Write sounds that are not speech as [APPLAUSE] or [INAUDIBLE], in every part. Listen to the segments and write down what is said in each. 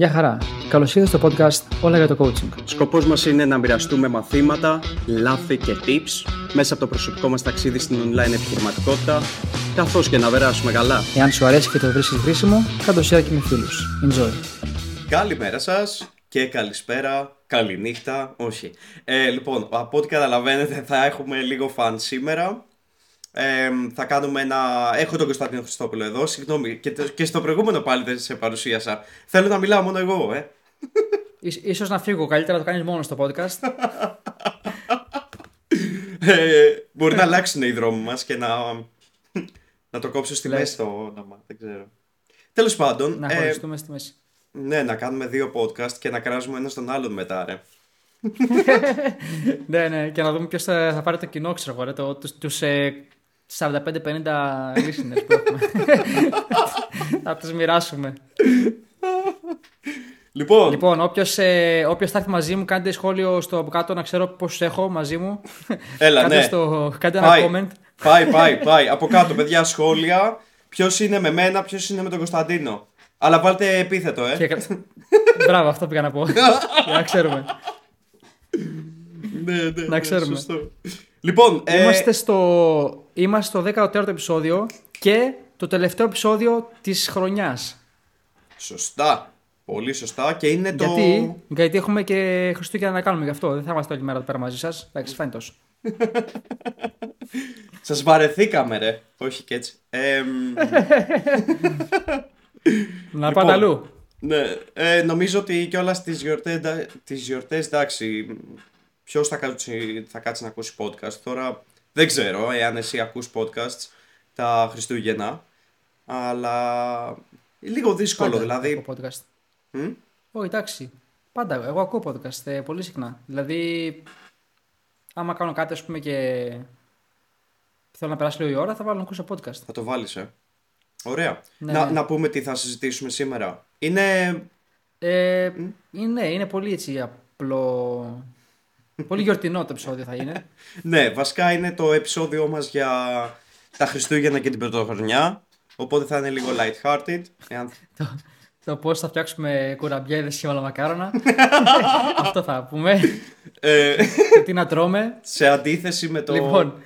Γεια χαρά. Καλώς ήρθατε στο podcast Όλα για το Coaching. Σκοπός μας είναι να μοιραστούμε μαθήματα, λάθη και tips μέσα από το προσωπικό μας ταξίδι στην online επιχειρηματικότητα, καθώς και να περάσουμε καλά. Εάν σου αρέσει και το βρίσκεις χρήσιμο, κάτω share και με φίλους. Enjoy. Καλημέρα σας και καλησπέρα, καληνύχτα, όχι. Ε, λοιπόν, από ό,τι καταλαβαίνετε θα έχουμε λίγο φαν σήμερα. Ε, θα κάνουμε ένα. Έχω τον Κωνσταντίνο Χριστόπουλο εδώ. Συγγνώμη, και, το- και στο προηγούμενο πάλι δεν σε παρουσίασα. Θέλω να μιλάω μόνο εγώ, ε. Ίσ- ίσως να φύγω καλύτερα να το κάνεις μόνος στο podcast. ε μπορεί να αλλάξουν οι δρόμοι μας και να. να το κόψω στη Λες. μέση το όνομα. Δεν ξέρω. Τέλος πάντων. να ε, χωριστούμε στη μέση. ναι, να κάνουμε δύο podcast και να κράζουμε ένα στον άλλον μετά, ρε. [LAUGHS] ναι, ναι, και να δούμε ποιος θα, θα πάρει το κοινό, ξέρω εγώ, ρε, το, τους, τους ε, 45-50 listeners που έχουμε. [LAUGHS] θα τους μοιράσουμε. Λοιπόν, Λοιπόν, όποιος, ε, όποιος θα έρθει μαζί μου, κάντε σχόλιο στο από κάτω να ξέρω πόσους έχω μαζί μου. έλα, κάντε, ναι. στο, κάντε ένα Πάει. comment. Πάει, πάει, πάει. Από κάτω, παιδιά, σχόλια. Ποιος είναι με μένα, ποιος είναι με τον Κωνσταντίνο. Αλλά βάλτε επίθετο, ε. Και... Μπράβο, αυτό πήγα να πω. [LAUGHS] Για να ξέρουμε. ναι, ναι, Να ναι, ξέρουμε. σωστό. Λοιπόν, ε, Είμαστε, στο... Είμαστε στο 14ο επεισόδιο και το τελευταίο επεισόδιο της χρονιάς. Σωστά. Πολύ σωστά. Και είναι το. Γιατί, γιατί έχουμε και Χριστούγεννα να κάνουμε γι' αυτό. Δεν θα είμαστε όλη μέρα εδώ πέρα μαζί σας. Εντάξει, φάνη τόσο. [LAUGHS] Σας βαρεθήκαμε, ρε. Όχι και έτσι. Ε, μ, [LAUGHS] Να Λοιπόν, πάτε αλλού. ναι, ε, νομίζω ότι κιόλας τις γιορτές, τις γιορτές, εντάξει, ποιος θα, κάτσει, θα κάτσει να ακούσει podcast. Τώρα δεν ξέρω εάν εσύ ακούς podcasts τα Χριστούγεννα, αλλά λίγο δύσκολο Πάντα δηλαδή. ακούω podcast. Μ; Όχι, εντάξει. Πάντα. Εγώ ακούω podcast ε, πολύ συχνά. Δηλαδή, άμα κάνω κάτι, ας πούμε, και θέλω να περάσει λίγο η ώρα, θα βάλω να ακούσω podcast. Θα το βάλεις, ε. Ωραία. Ναι, να, ναι. να πούμε τι θα συζητήσουμε σήμερα. Είναι... Ε, είναι, είναι πολύ έτσι απλό. Πολύ γιορτινό το επεισόδιο θα είναι. [LAUGHS] Ναι, βασικά είναι το επεισόδιό μας για τα Χριστούγεννα και την Πρωτοχρονιά. Οπότε θα είναι λίγο light-hearted. Εάν... [LAUGHS] το, το πώς θα φτιάξουμε κουραμπιέδες και όλα μακάρονα. [LAUGHS] Αυτό θα πούμε. Ε, και τι να τρώμε. σε αντίθεση με το... Λοιπόν,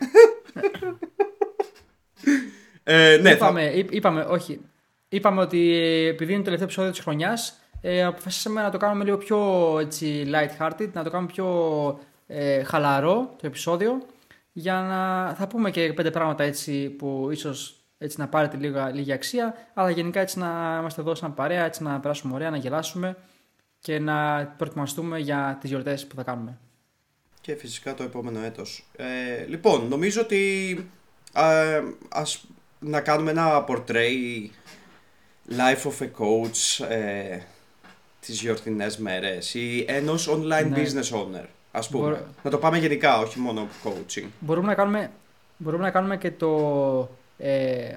Ε, ναι, θα... είπαμε, είπ- είπαμε, όχι. Είπαμε ότι ε, επειδή είναι το τελευταίο επεισόδιο της χρονιάς, ε, αποφασίσαμε να το κάνουμε λίγο πιο έτσι, light-hearted, να το κάνουμε πιο ε, χαλαρό το επεισόδιο, για να θα πούμε και πέντε πράγματα έτσι που ίσως έτσι να πάρετε λίγα, λίγη αξία, αλλά γενικά έτσι να είμαστε εδώ σαν παρέα, έτσι να περάσουμε ωραία, να γελάσουμε και να προετοιμαστούμε για τις γιορτές που θα κάνουμε. Και φυσικά το επόμενο έτος. Ε, λοιπόν, νομίζω ότι ε, ας να κάνουμε ένα portray life of a coach ε, τις γιορτινές μέρες ή ενός online Ναι. business owner, ας πούμε. Μπορώ- Να το πάμε γενικά, όχι μόνο coaching. Μπορούμε να κάνουμε, μπορούμε να κάνουμε και το ε,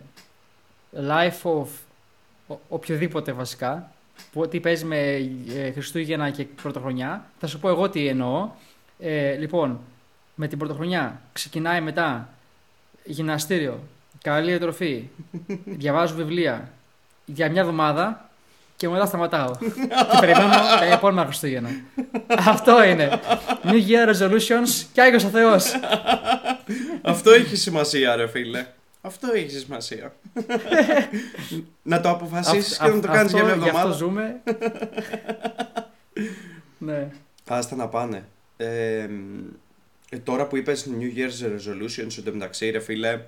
life of ο- οποιοδήποτε βασικά. Που, τι παίζει με ε, Χριστούγεννα και Πρωτοχρονιά. Θα σου πω εγώ τι εννοώ. Ε, λοιπόν, με την Πρωτοχρονιά ξεκινάει μετά γυμναστήριο, καλή διατροφή, [LAUGHS] διαβάζω βιβλία για μια εβδομάδα και μετά σταματάω. και περιμένω τα επόμενα Χριστούγεννα. Αυτό είναι. New Year Resolutions και Άγιος ο Θεός. Αυτό έχει σημασία, ρε φίλε. Αυτό έχει σημασία. [LAUGHS] να το αποφασίσεις και να το κάνεις για μια αυτό- γι' αυτό εβδομάδα. ζούμε. [LAUGHS] ναι. Άστα να πάνε. Ε, ε, τώρα που είπες New Year's Resolutions, εντωμεταξύ ρε φίλε,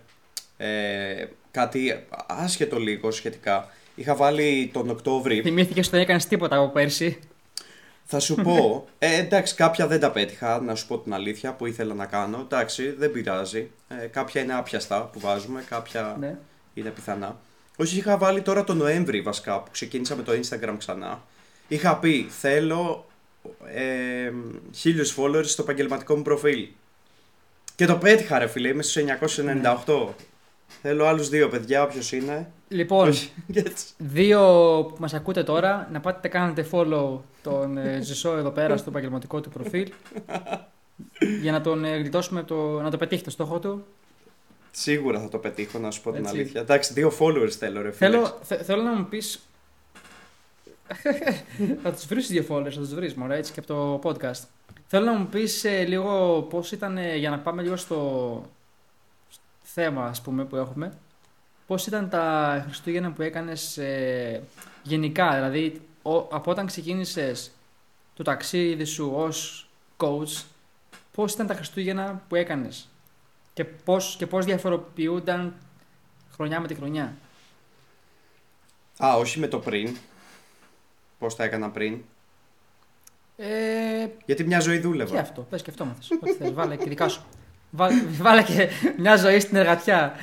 ε, κάτι άσχετο λίγο σχετικά. Είχα βάλει τον Οκτώβρη, Θυμήθηκε ότι δεν έκανες τίποτα από πέρσι. θα σου πω, ε, εντάξει κάποια δεν τα πέτυχα, να σου πω την αλήθεια που ήθελα να κάνω, εντάξει δεν πειράζει, ε, κάποια είναι άπιαστα που βάζουμε, κάποια ναι. είναι πιθανά. Όχι, είχα βάλει τώρα το Νοέμβρη βασικά που ξεκίνησα με το Instagram ξανά. Είχα πει θέλω ε, χίλιους followers στο επαγγελματικό μου προφίλ. Και το πέτυχα ρε φίλε, είμαι στους 998. Θέλω άλλους δύο παιδιά, όποιος είναι. Λοιπόν, Όχι, [LAUGHS] έτσι. δύο που μας ακούτε τώρα, να πάτε κάνετε follow τον ε, Ζησό εδώ πέρα στο επαγγελματικό του προφίλ. για να τον ε, γλιτώσουμε, το, να το πετύχει το στόχο του. Σίγουρα θα το πετύχω, να σου πω την Έτσι. αλήθεια. Εντάξει, δύο followers θέλω ρε φίλε. Θέλω, θε- θέλω να μου πεις [LAUGHS] θα τους βρεις δύο followers, θα τους βρεις μωρέ, έτσι και από το podcast. Θέλω να μου πεις λίγο πώς ήταν, ε, για να πάμε λίγο στο θέμα ας πούμε, που έχουμε. Πώς ήταν τα Χριστούγεννα που έκανες ε, γενικά, δηλαδή ο, από όταν ξεκίνησες το ταξίδι σου ως coach, πώς ήταν τα Χριστούγεννα που έκανες και πώς και πώς διαφοροποιούνταν χρονιά με τη χρονιά; Α, όχι με το πριν. Πώς τα έκανα πριν. Ε, Γιατί μια ζωή δούλευα. και αυτό, πες και αυτό μάθες. Ό,τι θες, βάλε και δικά σου. Βάλε, βάλε και μια ζωή στην εργατιά.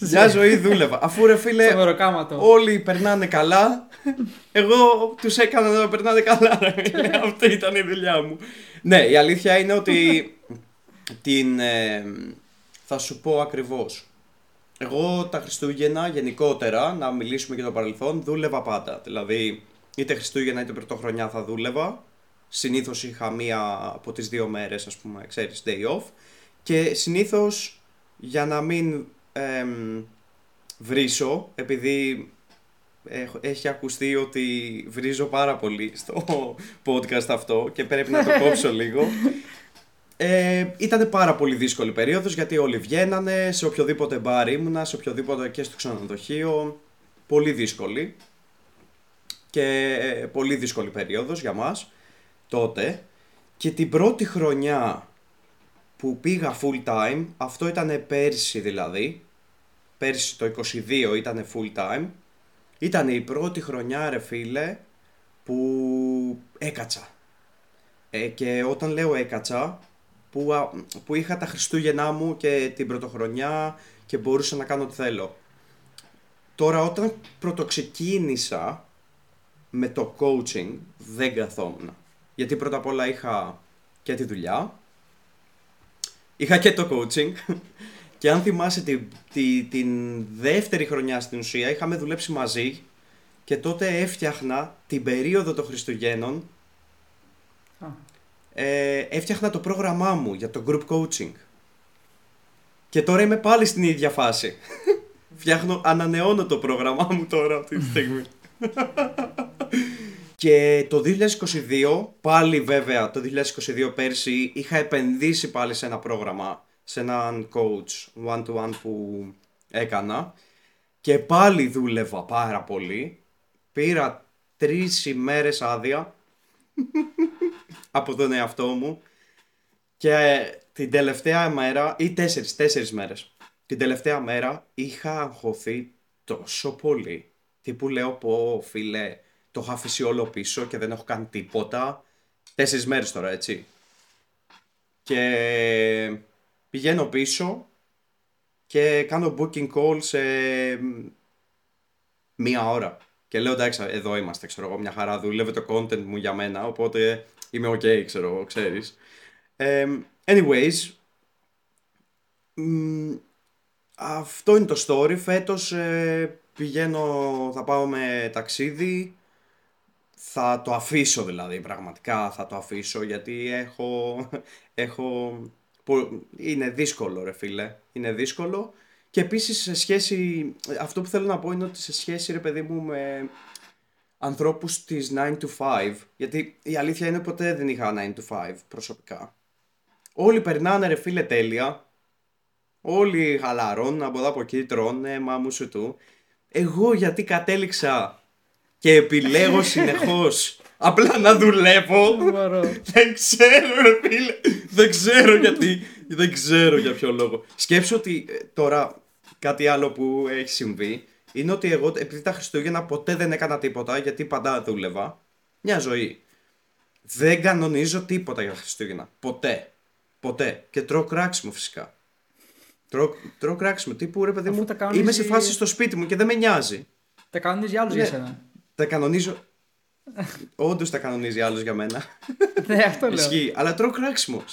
Μια ζωή δούλευα. Αφού ρε φίλε, Στο μεροκάματο. όλοι περνάνε καλά. Εγώ τους έκανα να περνάνε καλά. ρε φίλε. [LAUGHS] Αυτή ήταν η δουλειά μου. Ναι, η αλήθεια είναι ότι την. ε, θα σου πω ακριβώς. Εγώ τα Χριστούγεννα γενικότερα, να μιλήσουμε για το παρελθόν, δούλευα πάντα. Δηλαδή, είτε Χριστούγεννα είτε Πρωτοχρονιά θα δούλευα. Συνήθως είχα μία από τις δύο μέρες, ας πούμε, ξέρεις, day off. Και συνήθως, για να μην εμ, βρίσω, επειδή έχ- έχει ακουστεί ότι βρίζω πάρα πολύ στο podcast αυτό και πρέπει να το [LAUGHS] κόψω λίγο. Ε, ήταν πάρα πολύ δύσκολη περίοδος γιατί όλοι βγαίνανε, σε οποιοδήποτε μπαρ ήμουνα, σε οποιοδήποτε και στο ξενοδοχείο. Πολύ δύσκολη και ε, πολύ δύσκολη περίοδος για μας τότε. Και την πρώτη χρονιά που πήγα full time, αυτό ήταν πέρσι δηλαδή, πέρσι το 22 ήταν full time, ήταν η πρώτη χρονιά ρε φίλε που έκατσα. Ε, και όταν λέω έκατσα, που, α, που είχα τα Χριστούγεννά μου και την πρωτοχρονιά και μπορούσα να κάνω ό,τι θέλω. Τώρα όταν πρωτοξεκίνησα με το coaching δεν καθόμουν. Γιατί πρώτα απ' όλα είχα και τη δουλειά, είχα και το coaching και αν θυμάσαι τη, τη- την δεύτερη χρονιά στην ουσία είχαμε δουλέψει μαζί και τότε έφτιαχνα την περίοδο των Χριστουγέννων Α, ε, έφτιαχνα το πρόγραμμά μου για το group coaching. Και τώρα είμαι πάλι στην ίδια φάση. [LAUGHS] Φτιάχνω, ανανεώνω το πρόγραμμά μου τώρα αυτή τη στιγμή. [LAUGHS] και το 2022, πάλι βέβαια το 2022 πέρσι, είχα επενδύσει πάλι σε ένα πρόγραμμα, σε έναν coach one-to-one που έκανα. Και πάλι δούλευα πάρα πολύ. Πήρα τρεις ημέρες άδεια [LAUGHS] από τον εαυτό μου και την τελευταία μέρα ή τέσσερις, τέσσερις μέρες την τελευταία μέρα είχα αγχωθεί τόσο πολύ τι που λέω πω φίλε το έχω αφήσει όλο πίσω και δεν έχω κάνει τίποτα τέσσερις μέρες τώρα έτσι και πηγαίνω πίσω και κάνω booking call σε μία ώρα. Και λέω εντάξει, εδώ είμαστε, ξέρω εγώ, μια χαρά δουλεύει το content μου για μένα, οπότε είμαι ok, ξέρω εγώ, ξέρεις. Ε, anyways, μ, αυτό είναι το story. Φέτος ε, πηγαίνω, θα πάω με ταξίδι, θα το αφήσω δηλαδή, πραγματικά θα το αφήσω, γιατί έχω, [LAUGHS] έχω, πο- είναι δύσκολο ρε φίλε, είναι δύσκολο. Και επίσης σε σχέση, αυτό που θέλω να πω είναι ότι σε σχέση ρε παιδί μου με ανθρώπους της 9 to 5, γιατί η αλήθεια είναι ποτέ δεν είχα 9 to 5 προσωπικά. Όλοι περνάνε ρε φίλε τέλεια, όλοι χαλαρώνουν από εδώ από εκεί, τρώνε, μάμου σου του. Εγώ γιατί κατέληξα και επιλέγω συνεχώς απλά να δουλεύω. δεν μπορώ. Δεν ξέρω, ρε φίλε. Δεν ξέρω γιατί. Δεν ξέρω για ποιο λόγο. Σκέψω ότι ε, τώρα κάτι άλλο που έχει συμβεί είναι ότι εγώ επειδή τα Χριστούγεννα ποτέ δεν έκανα τίποτα γιατί πάντα δούλευα. Μια ζωή. Δεν κανονίζω τίποτα για τα Χριστούγεννα. Ποτέ. Ποτέ. Και τρώω κράξιμο φυσικά. Τρώω, τρώω κράξιμο. Τύπου ρε παιδί Αφού μου. τα κανονίζει- Είμαι σε φάση στο σπίτι μου και δεν με νοιάζει. Τα κανονίζει άλλους για Ναι. σένα. Τα κανονίζω. Όντως τα κανονίζει άλλος για μένα. ναι, αυτό λέω. Ισχύει. Αλλά τρώω κράξιμο.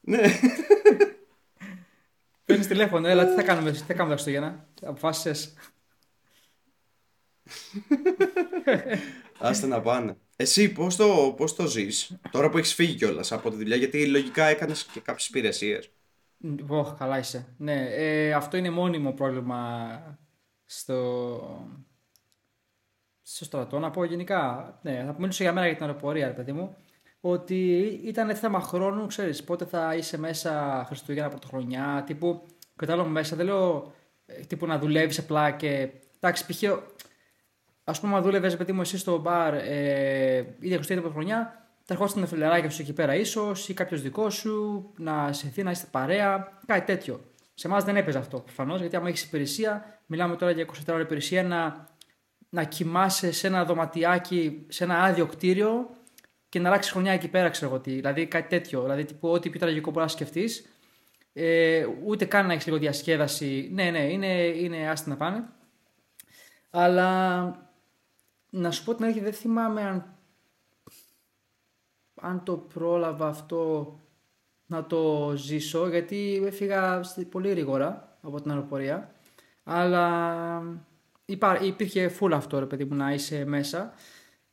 Ναι. Παίρνεις τηλέφωνο, έλα, τι θα κάνουμε, τι θα κάνουμε τα Χριστούγεννα; Αποφάσισες. Άστε να πάνε. Εσύ πώς το, πώς το ζεις, τώρα που έχεις φύγει κιόλας από τη δουλειά, γιατί λογικά έκανες και κάποιες υπηρεσίες. Ωχ, καλά είσαι. Ναι, ε, αυτό είναι μόνιμο πρόβλημα στο... στο στρατό, να πω γενικά. Ναι, θα μιλήσω για μένα για την αεροπορία, ρε παιδί μου. Ότι ήταν θέμα χρόνου, ξέρεις πότε θα είσαι μέσα Χριστούγεννα, Πρωτοχρονιά. Τύπου, κατάλαβα μέσα, δεν λέω ε, τύπου να δουλεύεις απλά και. Εντάξει, π.χ. Α πούμε, αν δούλευες, παιδί μου, εσύ στο μπαρ ε, είτε Χριστούγεννα Πρωτοχρονιά, θα ερχόσουν τα φιλεράκια σου εκεί πέρα ίσως ή κάποιος δικός σου να σε να είστε παρέα, κάτι τέτοιο. Σε εμάς δεν έπαιζε αυτό προφανώς, γιατί άμα έχεις υπηρεσία, μιλάμε τώρα για 24 ώρες υπηρεσία, να, να κοιμάσαι σε ένα δωματιάκι, σε ένα άδειο κτίριο και να αλλάξει χρονιά εκεί πέρα, ξέρω εγώ τι. Δηλαδή κάτι τέτοιο. Δηλαδή, τύπου, ό,τι πιο τραγικό μπορείς να σκεφτείς. Ε, ούτε καν να έχεις λίγο διασκέδαση. Ναι, ναι, είναι, είναι άστι να πάνε. Αλλά να σου πω την αλήθεια, δεν θυμάμαι αν, αν το πρόλαβα αυτό να το ζήσω, γιατί έφυγα πολύ γρήγορα από την αεροπορία. Αλλά υπήρχε full αυτό, ρε παιδί μου, να είσαι μέσα.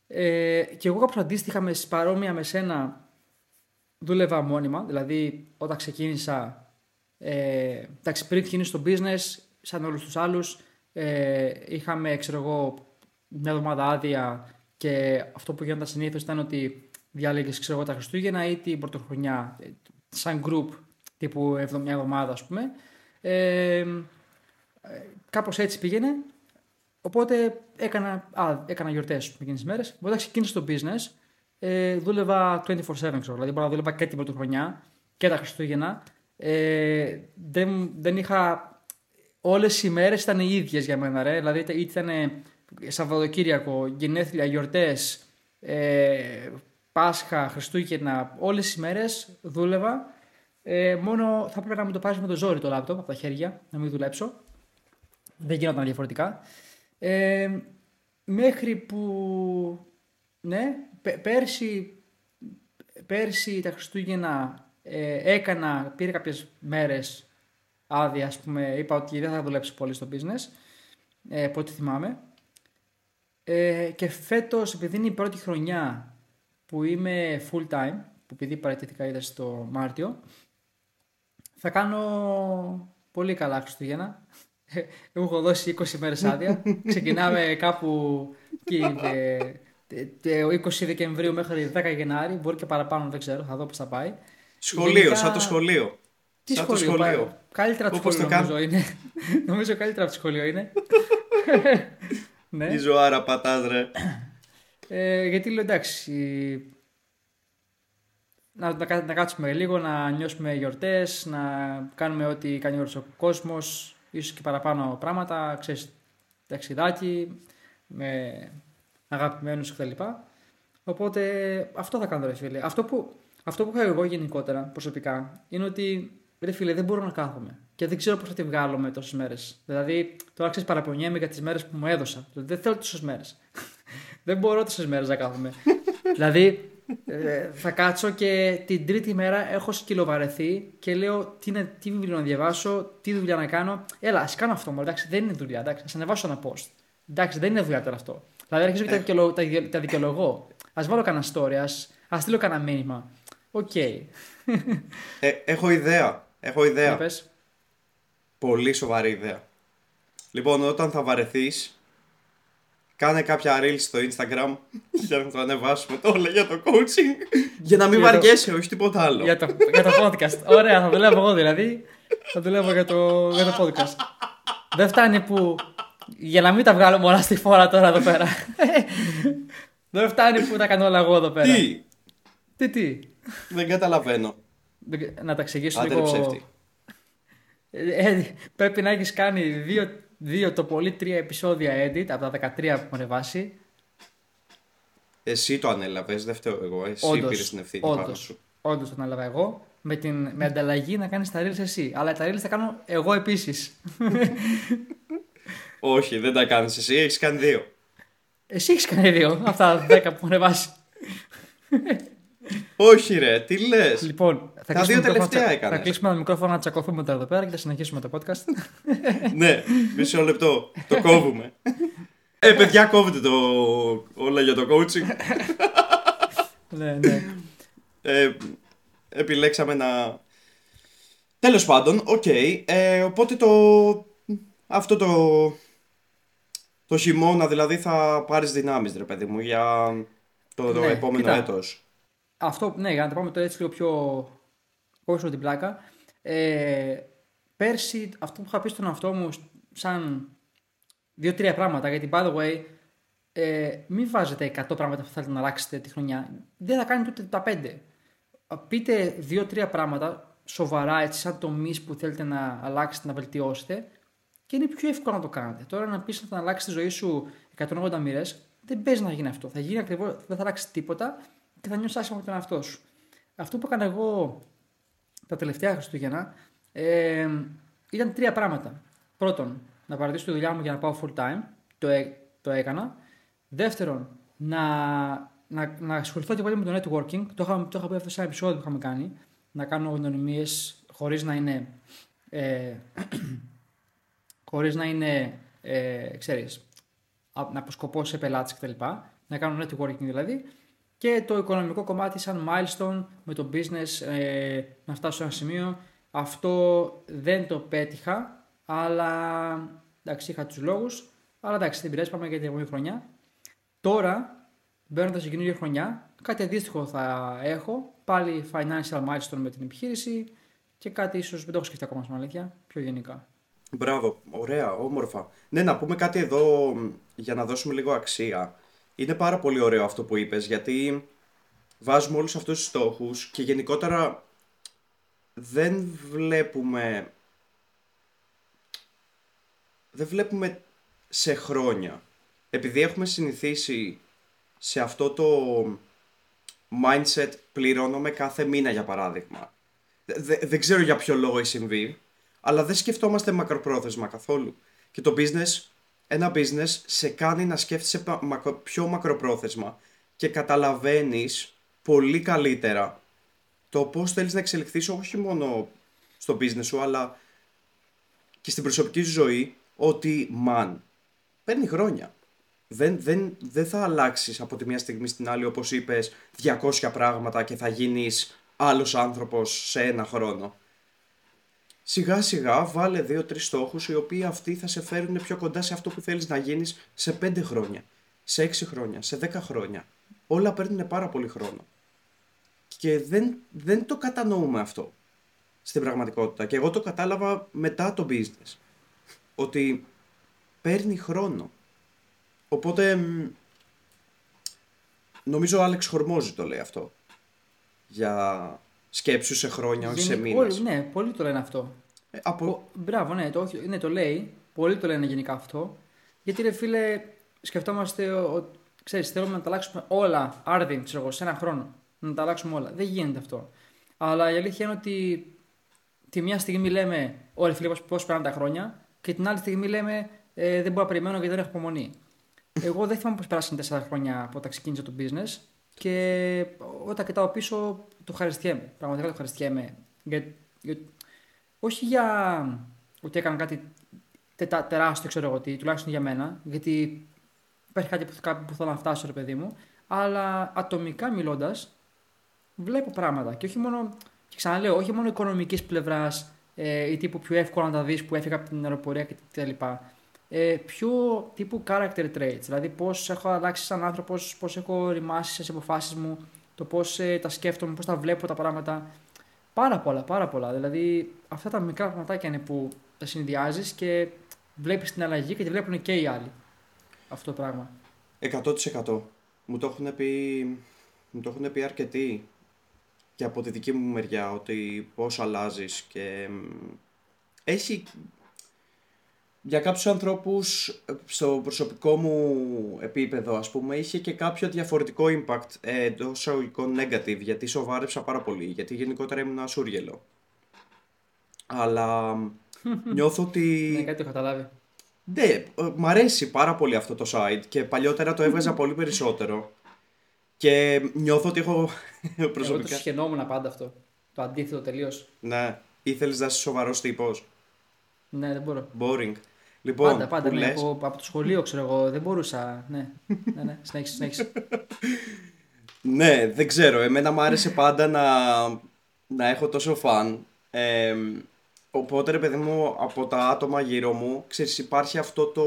Ε, και εγώ κάπως αντίστοιχα με παρόμοια με σένα δούλευα μόνιμα, δηλαδή όταν ξεκίνησα, ε, εντάξει πριν ξεκινήσω το business, σαν όλους τους άλλους, ε, είχαμε, ξέρω εγώ, μια εβδομάδα άδεια και αυτό που γινόταν συνήθως ήταν ότι διάλεγες, ξέρω εγώ, τα Χριστούγεννα ή την Πρωτοχρονιά, σαν group τύπου μια εβδομάδα, ας πούμε. Ε, κάπως έτσι πήγαινε Οπότε έκανα, α, έκανα γιορτές εκείνες τις μέρες. Όταν ξεκίνησα το business, ε, δούλευα 24-7, ξέρω. Δηλαδή, μπορώ να δούλευα και την πρωτοχρονιά και τα Χριστούγεννα. Ε, δεν, δεν είχα. Όλες οι μέρες ήταν οι ίδιες για μένα, ρε. Δηλαδή, ήταν Σαββατοκύριακο, γενέθλια, γιορτές, ε, Πάσχα, Χριστούγεννα. Όλες οι μέρες δούλευα. Ε, μόνο θα πρέπει να μου το πάρεις με το ζόρι το λάπτοπ από τα χέρια, να μην δουλέψω. Δεν γινόταν διαφορετικά. Ε, μέχρι που, ναι, πέρσι, πέρσι τα Χριστούγεννα ε, έκανα, πήρε κάποιες μέρες άδεια, ας πούμε, είπα ότι δεν θα δουλέψει πολύ στο business, ε, από ό,τι θυμάμαι. Ε, και φέτος, επειδή είναι η πρώτη χρονιά που είμαι full time, που επειδή παρατήθηκα είδα στο Μάρτιο, θα κάνω πολύ καλά Χριστούγεννα. Εγώ έχω δώσει 20 μέρες άδεια. Ξεκινάμε κάπου το 20 Δεκεμβρίου μέχρι 10 Γενάρη. Μπορεί και παραπάνω, δεν ξέρω. Θα δω πώς θα πάει. Σχολείο, Γενικά... σαν το σχολείο. Τι σαν σχολείο, το σχολείο. Καλύτερα από το σχολείο νομίζω είναι. [LAUGHS] νομίζω καλύτερα από το σχολείο είναι. [LAUGHS] ναι. Τι ζωάρα πατάς ρε. Ε, γιατί λέω εντάξει, να, να, να, κάτσουμε λίγο, να νιώσουμε γιορτές, να κάνουμε ό,τι κάνει ο κόσμος, ίσως και παραπάνω πράγματα, ξέρεις, ταξιδάκι, με αγαπημένους κτλ. Οπότε αυτό θα κάνω ρε φίλε. Αυτό που, αυτό που έχω εγώ γενικότερα προσωπικά είναι ότι ρε φίλε δεν μπορώ να κάθομαι και δεν ξέρω πώς θα τη βγάλω με τόσες μέρες. Δηλαδή τώρα ξέρεις παραπονιέμαι για τις μέρες που μου έδωσα. Δηλαδή, δεν θέλω τόσες μέρες. [LAUGHS] δεν μπορώ τόσες μέρες να κάθομαι. [LAUGHS] δηλαδή ε, θα κάτσω και την τρίτη μέρα έχω σκυλοβαρεθεί και λέω τι, είναι, τι βιβλίο να διαβάσω, τι δουλειά να κάνω. Έλα, ας κάνω αυτό μου. Εντάξει, δεν είναι δουλειά. Εντάξει, ας ανεβάσω ένα post. Εντάξει, δεν είναι δουλειά τώρα αυτό. Δηλαδή αρχίζω και τα, δικαιολογώ, τα, τα δικαιολογώ. Ας βάλω κανένα story, ας στείλω κανένα μήνυμα. OK. Okay. ε, έχω ιδέα. Έχω ιδέα. Πολύ σοβαρή ιδέα. Λοιπόν, όταν θα βαρεθείς, Κάνε κάποια reels στο Instagram [LAUGHS] για να το ανεβάσουμε το όλα για το coaching. Για να μην βαριέσαι, όχι τίποτα άλλο. Για το, για το podcast. Ωραία, θα δουλεύω εγώ δηλαδή. Θα δουλεύω για το, για το podcast. Δεν φτάνει που. Για να μην τα βγάλω όλα στη φόρα τώρα εδώ πέρα. [LAUGHS] Δεν φτάνει που τα κάνω όλα εγώ εδώ πέρα. Τι; Τι, τι; Δεν καταλαβαίνω. Να τα εξηγήσω λίγο. Ε, πρέπει να έχεις κάνει δύο δύο το πολύ τρία επεισόδια edit από τα 13 που έχουν βάσει. Εσύ το ανέλαβες, δεν φταίω εγώ. Εσύ πήρες την ευθύνη όντως, πάνω σου. Όντως το ανέλαβα εγώ. Με, την, με ανταλλαγή να κάνεις τα reels εσύ. Αλλά τα reels τα κάνω εγώ επίσης. [LAUGHS] Όχι, δεν τα κάνεις εσύ, έχεις κάνει δύο. Εσύ έχεις κάνει δύο, αυτά τα δέκα που έχουν βάσει. [LAUGHS] Όχι, ρε, τι λες. Λοιπόν, θα τα δύο τελευταία έκανες. Θα κλείσουμε ένα μικρόφωνο να τσακωθούμε τώρα εδώ πέρα και θα συνεχίσουμε το podcast. [LAUGHS] ναι, μισό λεπτό. Το κόβουμε. [LAUGHS] ε, παιδιά, κόβετε το όλα για το coaching. [LAUGHS] ναι, ναι. Ε, επιλέξαμε να. Τέλος πάντων, OK. Okay. Ε, οπότε το... Αυτό το... το χειμώνα δηλαδή θα πάρεις δυνάμεις ρε παιδί μου για το, το Ναι, επόμενο κοίτα. έτος. Αυτό, ναι, για να το πάμε το έτσι λίγο πιο κόψω την πλάκα. Ε, πέρσι, αυτό που είχα πει στον εαυτό μου, σαν δύο-τρία πράγματα, γιατί by the way, ε, μην βάζετε 100 πράγματα που θέλετε να αλλάξετε τη χρονιά. Δεν θα κάνετε ούτε τα 5. Πείτε δύο-τρία πράγματα σοβαρά, έτσι, σαν τομείς που θέλετε να αλλάξετε, να βελτιώσετε και είναι πιο εύκολο να το κάνετε. Τώρα να πεις να αλλάξεις τη ζωή σου 180 μοίρες, δεν παίζει να γίνει αυτό. Θα γίνει ακριβώς, δεν θα αλλάξει τίποτα και θα νιώσεις άσχημα με τον εαυτό σου. Αυτό που έκανα εγώ τα τελευταία Χριστούγεννα ε, ήταν τρία πράγματα. Πρώτον, να παρατήσω τη δουλειά μου για να πάω full time. Το, έ- το έκανα. Δεύτερον, να, να, να ασχοληθώ και πάλι με το networking. Το είχα, το είχα πει αυτό σε ένα επεισόδιο που είχαμε κάνει. Να κάνω γνωριμίες χωρίς να είναι. Ε, [CLEARS THROAT] χωρίς να είναι, ε, ξέρεις, α- να αποσκοπώ σε πελάτες κτλ. Να κάνω networking δηλαδή. Και το οικονομικό κομμάτι σαν milestone με το business ε, να φτάσω σε ένα σημείο. Αυτό δεν το πέτυχα, αλλά εντάξει είχα τους λόγους. Αλλά εντάξει δεν πειράζει, πάμε για την επόμενη χρονιά. Τώρα, μπαίνοντας στην καινούργια χρονιά, κάτι αντίστοιχο θα έχω. Πάλι financial milestone με την επιχείρηση και κάτι ίσως δεν το έχω σκεφτεί ακόμα στην αλήθεια, πιο γενικά. Μπράβο, ωραία, όμορφα. Ναι, να πούμε κάτι εδώ μ, για να δώσουμε λίγο αξία. Είναι πάρα πολύ ωραίο αυτό που είπες, γιατί βάζουμε όλους αυτούς τους στόχους και γενικότερα δεν βλέπουμε... Δεν βλέπουμε σε χρόνια. Επειδή έχουμε συνηθίσει σε αυτό το mindset πληρώνομαι κάθε μήνα για παράδειγμα. Δε- δε- δεν ξέρω για ποιο λόγο έχει συμβεί, αλλά δεν σκεφτόμαστε μακροπρόθεσμα καθόλου. Και το business, ένα business σε κάνει να σκέφτεσαι πα- μακρο- πιο μακροπρόθεσμα και καταλαβαίνεις πολύ καλύτερα το πώς θέλεις να εξελιχθείς όχι μόνο στο business σου, αλλά και στην προσωπική σου ζωή, ότι man, παίρνει χρόνια. Δεν, δεν, δεν θα αλλάξεις από τη μια στιγμή στην άλλη, όπως είπες, 200 πράγματα και θα γίνεις άλλος άνθρωπος σε ένα χρόνο. Σιγά σιγά βάλε δύο-τρεις στόχους οι οποίοι αυτοί θα σε φέρουν πιο κοντά σε αυτό που θέλεις να γίνεις σε 5 χρόνια, σε 6 χρόνια, σε 10 χρόνια. Όλα παίρνουν πάρα πολύ χρόνο. Και δεν, δεν το κατανοούμε αυτό στην πραγματικότητα. Και εγώ το κατάλαβα μετά το business. Ότι παίρνει χρόνο. Οπότε μ, νομίζω ο Άλεξ Χορμόζη το λέει αυτό. Για σκέψου σε χρόνια, όχι σε Γενικ- μήνες. όλοι- ναι, πολλοί το λένε αυτό. Ε, από... Πο- Μπράβο, ναι το, όχι- ναι, το λέει. Πολλοί το λένε γενικά αυτό. Γιατί ρε φίλε, σκεφτόμαστε ότι ξέρεις, θέλουμε να τα αλλάξουμε όλα άρδιν, ξέρω εγώ, σε ένα χρόνο. Να τα αλλάξουμε όλα. Δεν γίνεται αυτό. Αλλά η αλήθεια είναι ότι τη μια στιγμή λέμε, Ωραία, φίλε, πώ περνάνε τα χρόνια, και την άλλη στιγμή λέμε, ε, Δεν μπορώ να περιμένω γιατί δεν έχω υπομονή. Εγώ δεν θυμάμαι πώς πέρασαν 4 χρόνια από όταν ξεκίνησα το business και όταν κοιτάω πίσω το ευχαριστιέμαι. Πραγματικά το ευχαριστιέμαι. Για, για, όχι για ότι έκανα κάτι τε- τεράστιο, ξέρω εγώ τι, τουλάχιστον για μένα, γιατί υπάρχει κάτι που, κάπου που θέλω να φτάσω, ρε παιδί μου, αλλά ατομικά μιλώντας, βλέπω πράγματα. Και όχι μόνο, και ξαναλέω, όχι μόνο οικονομικής πλευράς ε, ή τύπου πιο εύκολα να τα δεις που έφυγα από την αεροπορία κτλ. Ε, πιο τύπου character traits, δηλαδή πώς έχω αλλάξει σαν άνθρωπος, πώς έχω ρημάσει στις αποφάσεις μου, το πώς ε, τα σκέφτομαι, πώς τα βλέπω τα πράγματα. Πάρα πολλά, πάρα πολλά. Δηλαδή, αυτά τα μικρά πραγματάκια είναι που τα συνδυάζεις και βλέπεις την αλλαγή και τη βλέπουν και οι άλλοι. Αυτό το πράγμα. 100%. Μου το έχουν πει, μου το έχουν πει αρκετοί και από τη δική μου μεριά ότι πώς αλλάζεις και μ, έχει για κάποιους ανθρώπους ε, στο προσωπικό μου επίπεδο ας πούμε είχε και κάποιο διαφορετικό impact ε, εντό εισαγωγικών negative γιατί σοβάρεψα πάρα πολύ γιατί γενικότερα ήμουν ασούργελο αλλά [LAUGHS] νιώθω ότι Ναι, κάτι το έχω καταλάβει. ναι, ε, μ' αρέσει πάρα πολύ αυτό το site και παλιότερα το έβγαζα πολύ περισσότερο. Και νιώθω ότι έχω Εγώ το προσωπικά. σχαινόμουν πάντα αυτό. Το αντίθετο τελείως. Ναι, ήθελες να είσαι σοβαρός τύπος; Ναι, δεν μπορώ. Boring. Λοιπόν, πάντα, πάντα. που Ναι, λες, από, από το σχολείο, ξέρω εγώ, δεν μπορούσα. Ναι, ναι, ναι. Συνέχισε, συνέχισε. [LAUGHS] ναι, δεν ξέρω. Εμένα μου άρεσε πάντα να, να έχω τόσο φαν. Ε, οπότε, ρε παιδί μου, από τα άτομα γύρω μου, ξέρεις, υπάρχει αυτό το,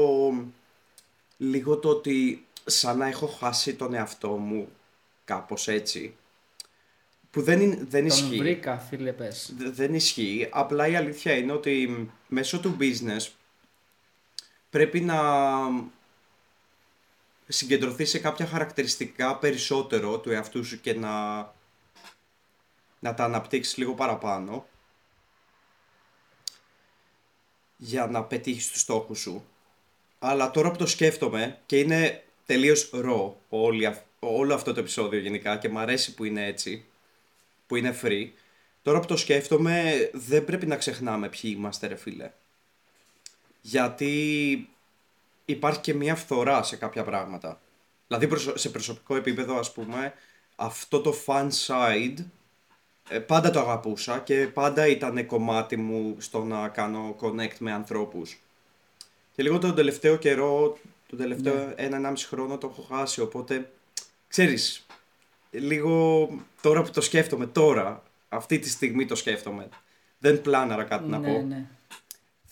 λίγο το ότι σαν να έχω χάσει τον εαυτό μου κάπως έτσι. Που δεν, είναι, δεν Τον ισχύει. βρήκα, φίλε, πες. Δε- Δεν ισχύει. Απλά η αλήθεια είναι ότι μέσω του business πρέπει να συγκεντρωθεί σε κάποια χαρακτηριστικά περισσότερο του εαυτού σου και να, να τα αναπτύξεις λίγο παραπάνω για να πετύχεις τους στόχους σου. Αλλά τώρα που το σκέφτομαι και είναι τελείως raw όλη, αυ- όλο αυτό το επεισόδιο γενικά και μου αρέσει που είναι έτσι, που είναι free, τώρα που το σκέφτομαι δεν πρέπει να ξεχνάμε ποιοι είμαστε ρε φίλε. Γιατί υπάρχει και μια φθορά σε κάποια πράγματα. Δηλαδή προσω- σε προσωπικό επίπεδο ας πούμε αυτό το fun side ε, πάντα το αγαπούσα και πάντα ήταν κομμάτι μου στο να κάνω connect με ανθρώπους. Και λίγο τον τελευταίο καιρό, τον τελευταίο ένα-ενάμιση χρόνο το έχω χάσει, οπότε ξέρεις, λίγο τώρα που το σκέφτομαι, τώρα, αυτή τη στιγμή το σκέφτομαι, δεν πλάναρα κάτι να ναι, πω. ναι.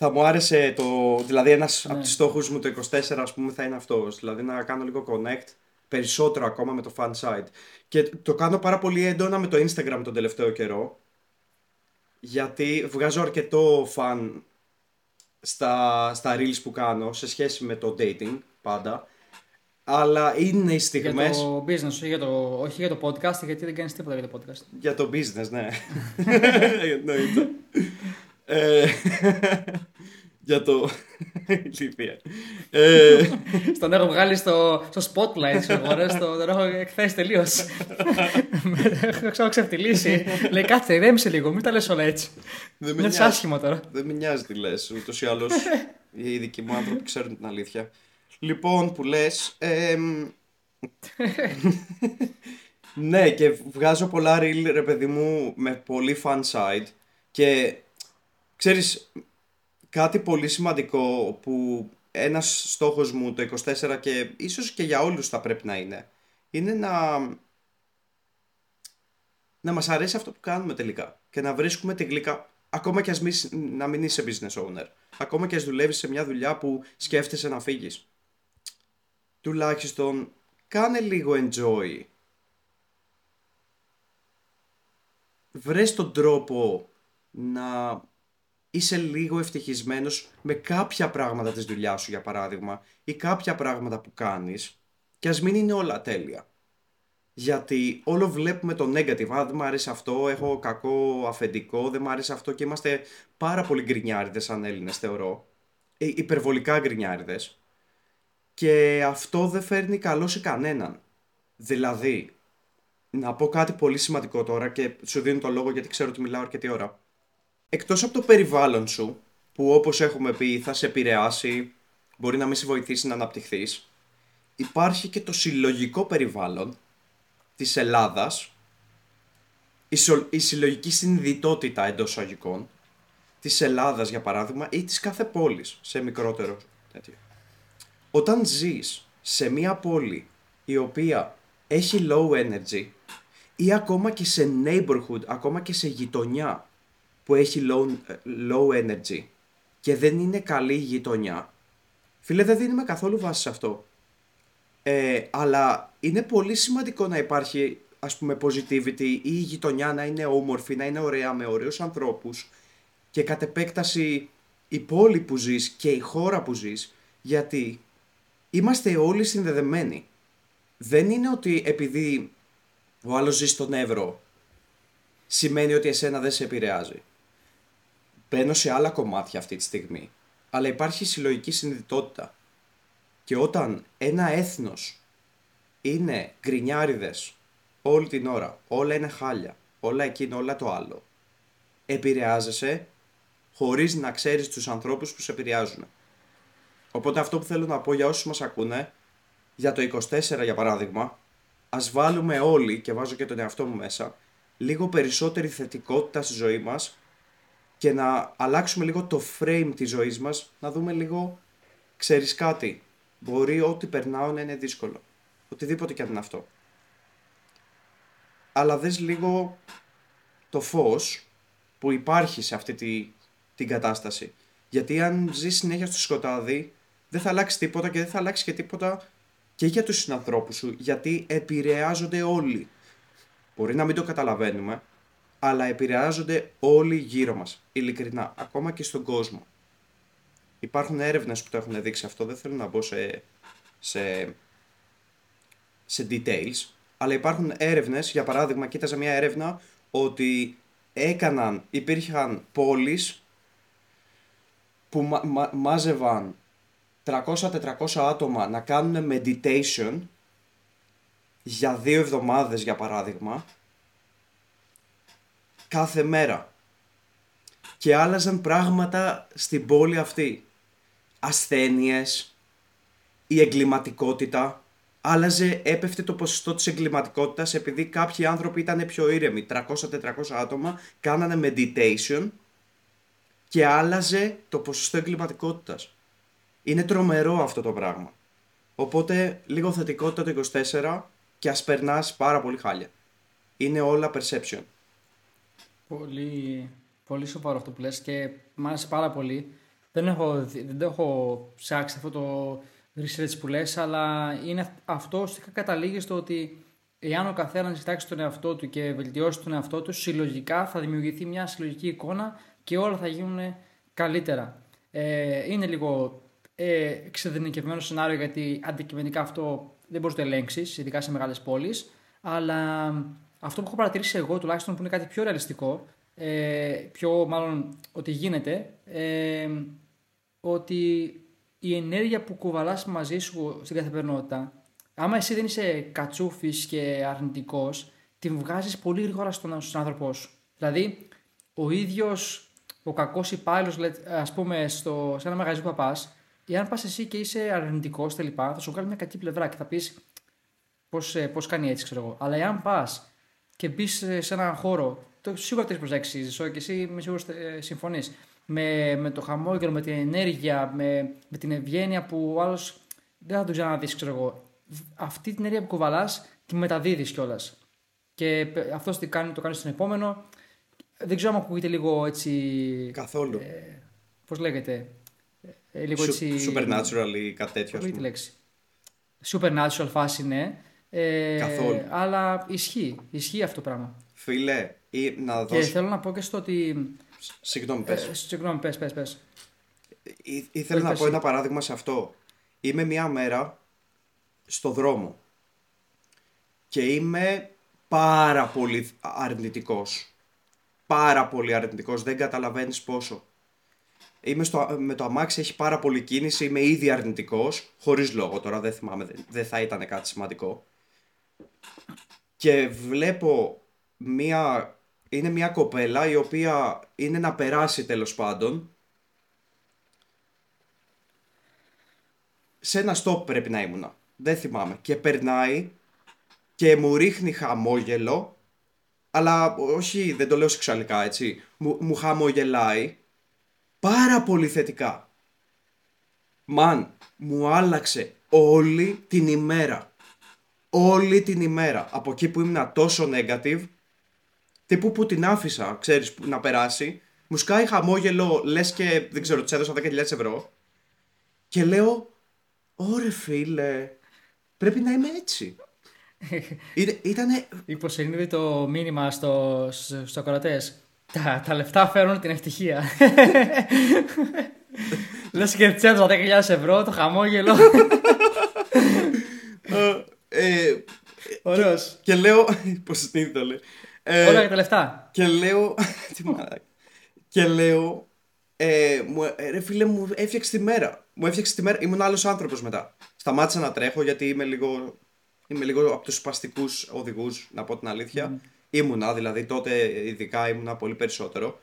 Θα μου άρεσε το. Δηλαδή, ένας Ναι. από τους στόχους μου το 24, ας πούμε, θα είναι αυτός. Δηλαδή, να κάνω λίγο connect περισσότερο ακόμα με το fan site. Και το κάνω πάρα πολύ έντονα με το Instagram τον τελευταίο καιρό. Γιατί βγάζω αρκετό fan στα, στα reels που κάνω σε σχέση με το dating πάντα. Αλλά είναι οι Για στιγμές το business, όχι για το, όχι για το podcast, γιατί δεν κάνεις τίποτα για το podcast. Για το business, ναι. [LAUGHS] [LAUGHS] Εννοείται. Ε, για το... [LAUGHS] Ηλίθεια. Ε, Στον έχω βγάλει στο, στο spotlight, ξέρω εγώ, ρε, στο, τον έχω εκθέσει τελείως. [LAUGHS] έχω ξέρω ξεφτυλίσει. Λέει κάτσε, ρέμισε λίγο, μην τα λες όλα έτσι. δεν, με Νιώθεις νοιάζει, άσχημα τώρα. δεν με νοιάζει τι λες. Ούτως ή άλλως [LAUGHS] οι δικοί μου άνθρωποι ξέρουν την αλήθεια. Λοιπόν, που λες... εμ, ναι, και βγάζω πολλά reel, ρε παιδί μου, με πολύ fun side. Και ξέρεις, κάτι πολύ σημαντικό που ένας στόχος μου το 24 και ίσως και για όλους θα πρέπει να είναι, είναι να, να μας αρέσει αυτό που κάνουμε τελικά και να βρίσκουμε τη γλύκα, ακόμα και ας μη, να μην είσαι business owner, ακόμα και ας δουλεύεις σε μια δουλειά που σκέφτεσαι να φύγεις. Τουλάχιστον κάνε λίγο enjoy. Βρες τον τρόπο να είσαι λίγο ευτυχισμένος με κάποια πράγματα της δουλειάς σου για παράδειγμα ή κάποια πράγματα που κάνεις και ας μην είναι όλα τέλεια. Γιατί όλο βλέπουμε το negative. Α, δεν μου αρέσει αυτό, έχω κακό αφεντικό, δεν μου αρέσει αυτό και είμαστε πάρα πολύ γκρινιάριδες σαν Έλληνες θεωρώ. Ε, υπερβολικά γκρινιάριδες. Και αυτό δεν φέρνει καλό σε κανέναν. Δηλαδή, να πω κάτι πολύ σημαντικό τώρα και σου δίνω το λόγο γιατί ξέρω ότι μιλάω αρκετή ώρα. Εκτός από το περιβάλλον σου, που όπως έχουμε πει θα σε επηρεάσει, μπορεί να μην σε βοηθήσει να αναπτυχθείς, υπάρχει και το συλλογικό περιβάλλον της Ελλάδας, η, σο- η συλλογική συνειδητότητα εντός εισαγωγικών της Ελλάδας για παράδειγμα ή της κάθε πόλης σε μικρότερο τέτοιο. Όταν ζεις σε μια πόλη η οποία έχει low energy ή ακόμα και σε neighborhood, ακόμα και σε γειτονιά που έχει low, low energy και δεν είναι καλή η γειτονιά, φίλε δεν δίνουμε καθόλου βάση σε αυτό. Ε, αλλά είναι πολύ σημαντικό να υπάρχει ας πούμε positivity ή η γειτονιά να είναι όμορφη, να είναι ωραία με ωραίους ανθρώπους και κατ' επέκταση η πόλη που ζεις και η χώρα που ζεις γιατί είμαστε όλοι συνδεδεμένοι. Δεν είναι ότι επειδή ο άλλος ζει στον Εύρο σημαίνει ότι εσένα δεν σε επηρεάζει. Μπαίνω σε άλλα κομμάτια αυτή τη στιγμή. Αλλά υπάρχει συλλογική συνειδητότητα. Και όταν ένα έθνος είναι γκρινιάριδες όλη την ώρα, όλα είναι χάλια, όλα εκείνο, όλα το άλλο, επηρεάζεσαι χωρίς να ξέρεις τους ανθρώπους που σε επηρεάζουν. Οπότε αυτό που θέλω να πω για όσους μας ακούνε, για το 24 για παράδειγμα, ας βάλουμε όλοι, και βάζω και τον εαυτό μου μέσα, λίγο περισσότερη θετικότητα στη ζωή μας και να αλλάξουμε λίγο το frame της ζωής μας, να δούμε λίγο, ξέρεις κάτι, μπορεί ό,τι περνάω να είναι δύσκολο. Οτιδήποτε και αν είναι αυτό. Αλλά δες λίγο το φως που υπάρχει σε αυτή τη, την κατάσταση. Γιατί αν ζεις συνέχεια στο σκοτάδι, δεν θα αλλάξεις τίποτα και δεν θα αλλάξεις και τίποτα και για τους συνανθρώπους σου, γιατί επηρεάζονται όλοι. Μπορεί να μην το καταλαβαίνουμε, αλλά επηρεάζονται όλοι γύρω μας, ειλικρινά, ακόμα και στον κόσμο. Υπάρχουν έρευνες που το έχουν δείξει αυτό, δεν θέλω να μπω σε, σε, σε details, αλλά υπάρχουν έρευνες, για παράδειγμα, κοίταζα μια έρευνα ότι έκαναν, υπήρχαν πόλεις που μα, μάζευαν 300-400 άτομα να κάνουν meditation για δύο εβδομάδες για παράδειγμα κάθε μέρα και άλλαζαν πράγματα στην πόλη αυτή ασθένειες η εγκληματικότητα άλλαζε, έπεφτε το ποσοστό της εγκληματικότητας επειδή κάποιοι άνθρωποι ήταν πιο ήρεμοι 300-400 άτομα κάνανε meditation και άλλαζε το ποσοστό εγκληματικότητας είναι τρομερό αυτό το πράγμα. Οπότε λίγο θετικότητα το 24 και ας περνάς πάρα πολύ χάλια. Είναι όλα perception. Πολύ, πολύ σοβαρό αυτό που λες και μ' άρεσε πάρα πολύ. Δεν έχω, δεν το έχω ψάξει αυτό το research που λες, αλλά είναι αυτό ουσιαστικά καταλήγει στο ότι εάν ο καθένας κοιτάξει τον εαυτό του και βελτιώσει τον εαυτό του, συλλογικά θα δημιουργηθεί μια συλλογική εικόνα και όλα θα γίνουν καλύτερα. Ε, είναι λίγο ε, εξειδικευμένο σενάριο γιατί αντικειμενικά αυτό δεν μπορείς να το ελέγξεις, ειδικά σε μεγάλες πόλεις. Αλλά αυτό που έχω παρατηρήσει εγώ τουλάχιστον που είναι κάτι πιο ρεαλιστικό, ε, πιο μάλλον ότι γίνεται, ε, ότι η ενέργεια που κουβαλάς μαζί σου στην καθημερινότητα, άμα εσύ δεν είσαι κατσούφης και αρνητικός, την βγάζεις πολύ γρήγορα στον, στον άνθρωπό σου. Δηλαδή, ο ίδιος ο κακός υπάλληλος, ας πούμε, στο, σε ένα μαγαζί που πας, εάν πας εσύ και είσαι αρνητικός τελικά, θα σου βγάλει μια κακή πλευρά και θα πεις πώς πώς κάνει έτσι, ξέρω εγώ. Αλλά εάν πας και μπεις σε έναν χώρο, το σίγουρα το έχεις προσέξει, Ζησό, και εσύ με σίγουρος ε, συμφωνείς. Με, με το χαμόγελο, με την ενέργεια, με, με την ευγένεια που ο άλλος δεν θα τον ξαναδείς, ξέρω εγώ. Αυτή την ενέργεια που κουβαλάς τη μεταδίδεις κιόλας. Και αυτό τι κάνει, το κάνεις στον επόμενο. Δεν ξέρω αν ακούγεται λίγο έτσι. Καθόλου. Ε, Πώς λέγεται. Ε, λίγο έτσι... Supernatural ή κάτι τέτοιο. Πολύ τη λέξη. Supernatural φάση, ναι. Ε, Καθόλου. Αλλά ισχύει. Ισχύει αυτό το πράγμα. Φίλε, ή να δώσω... Και θέλω να πω και στο ότι... Συγγνώμη, πες. Ε, συγγνώμη, πες, πες, πες. Ή, ήθελα να πω ένα παράδειγμα σε αυτό. Είμαι μία μέρα στο δρόμο και είμαι πάρα πολύ αρνητικός. Πάρα πολύ αρνητικός, δεν καταλαβαίνεις πόσο. Είμαι στο, με το αμάξι, έχει πάρα πολύ κίνηση, είμαι ήδη αρνητικός. Χωρίς λόγο τώρα, δεν θυμάμαι, δεν θα ήταν κάτι σημαντικό. Και βλέπω μία. Είναι μια κοπέλα η οποία είναι να περάσει τέλος πάντων. Σε ένα stop πρέπει να ήμουνα. Δεν θυμάμαι. Και περνάει και μου ρίχνει χαμόγελο. Αλλά όχι, δεν το λέω σεξουαλικά έτσι. Μου, μου χαμογελάει πάρα πολύ θετικά. Μαν, μου άλλαξε όλη την ημέρα. Όλη την ημέρα. Από εκεί που ήμουν τόσο negative, τύπου που την άφησα, ξέρεις, να περάσει, μου σκάει χαμόγελο, λες και, δεν ξέρω, της έδωσα 10.000 ευρώ. Και λέω, ωρε φίλε, πρέπει να είμαι έτσι. Ήτανε... Υποσυνείδη το μήνυμα στο, στο, στο τα, τα λεφτά φέρουν την ευτυχία. [LAUGHS] Λες και της έδωσα 10.000 ευρώ, το χαμόγελο. Ε, Ωραίος. Και, λέω. [LAUGHS] Πώς το λέει. Ε, Όλα για τα λεφτά. Και λέω. [LAUGHS] Τι Και λέω. Ε, μου, ε, ρε φίλε μου έφτιαξε τη μέρα. Μου έφτιαξε τη μέρα. Ήμουν άλλος άνθρωπος μετά. Σταμάτησα να τρέχω γιατί είμαι λίγο. Είμαι λίγο από τους σπαστικούς οδηγούς, να πω την αλήθεια. Ήμουνα, δηλαδή τότε ειδικά ήμουνα πολύ περισσότερο.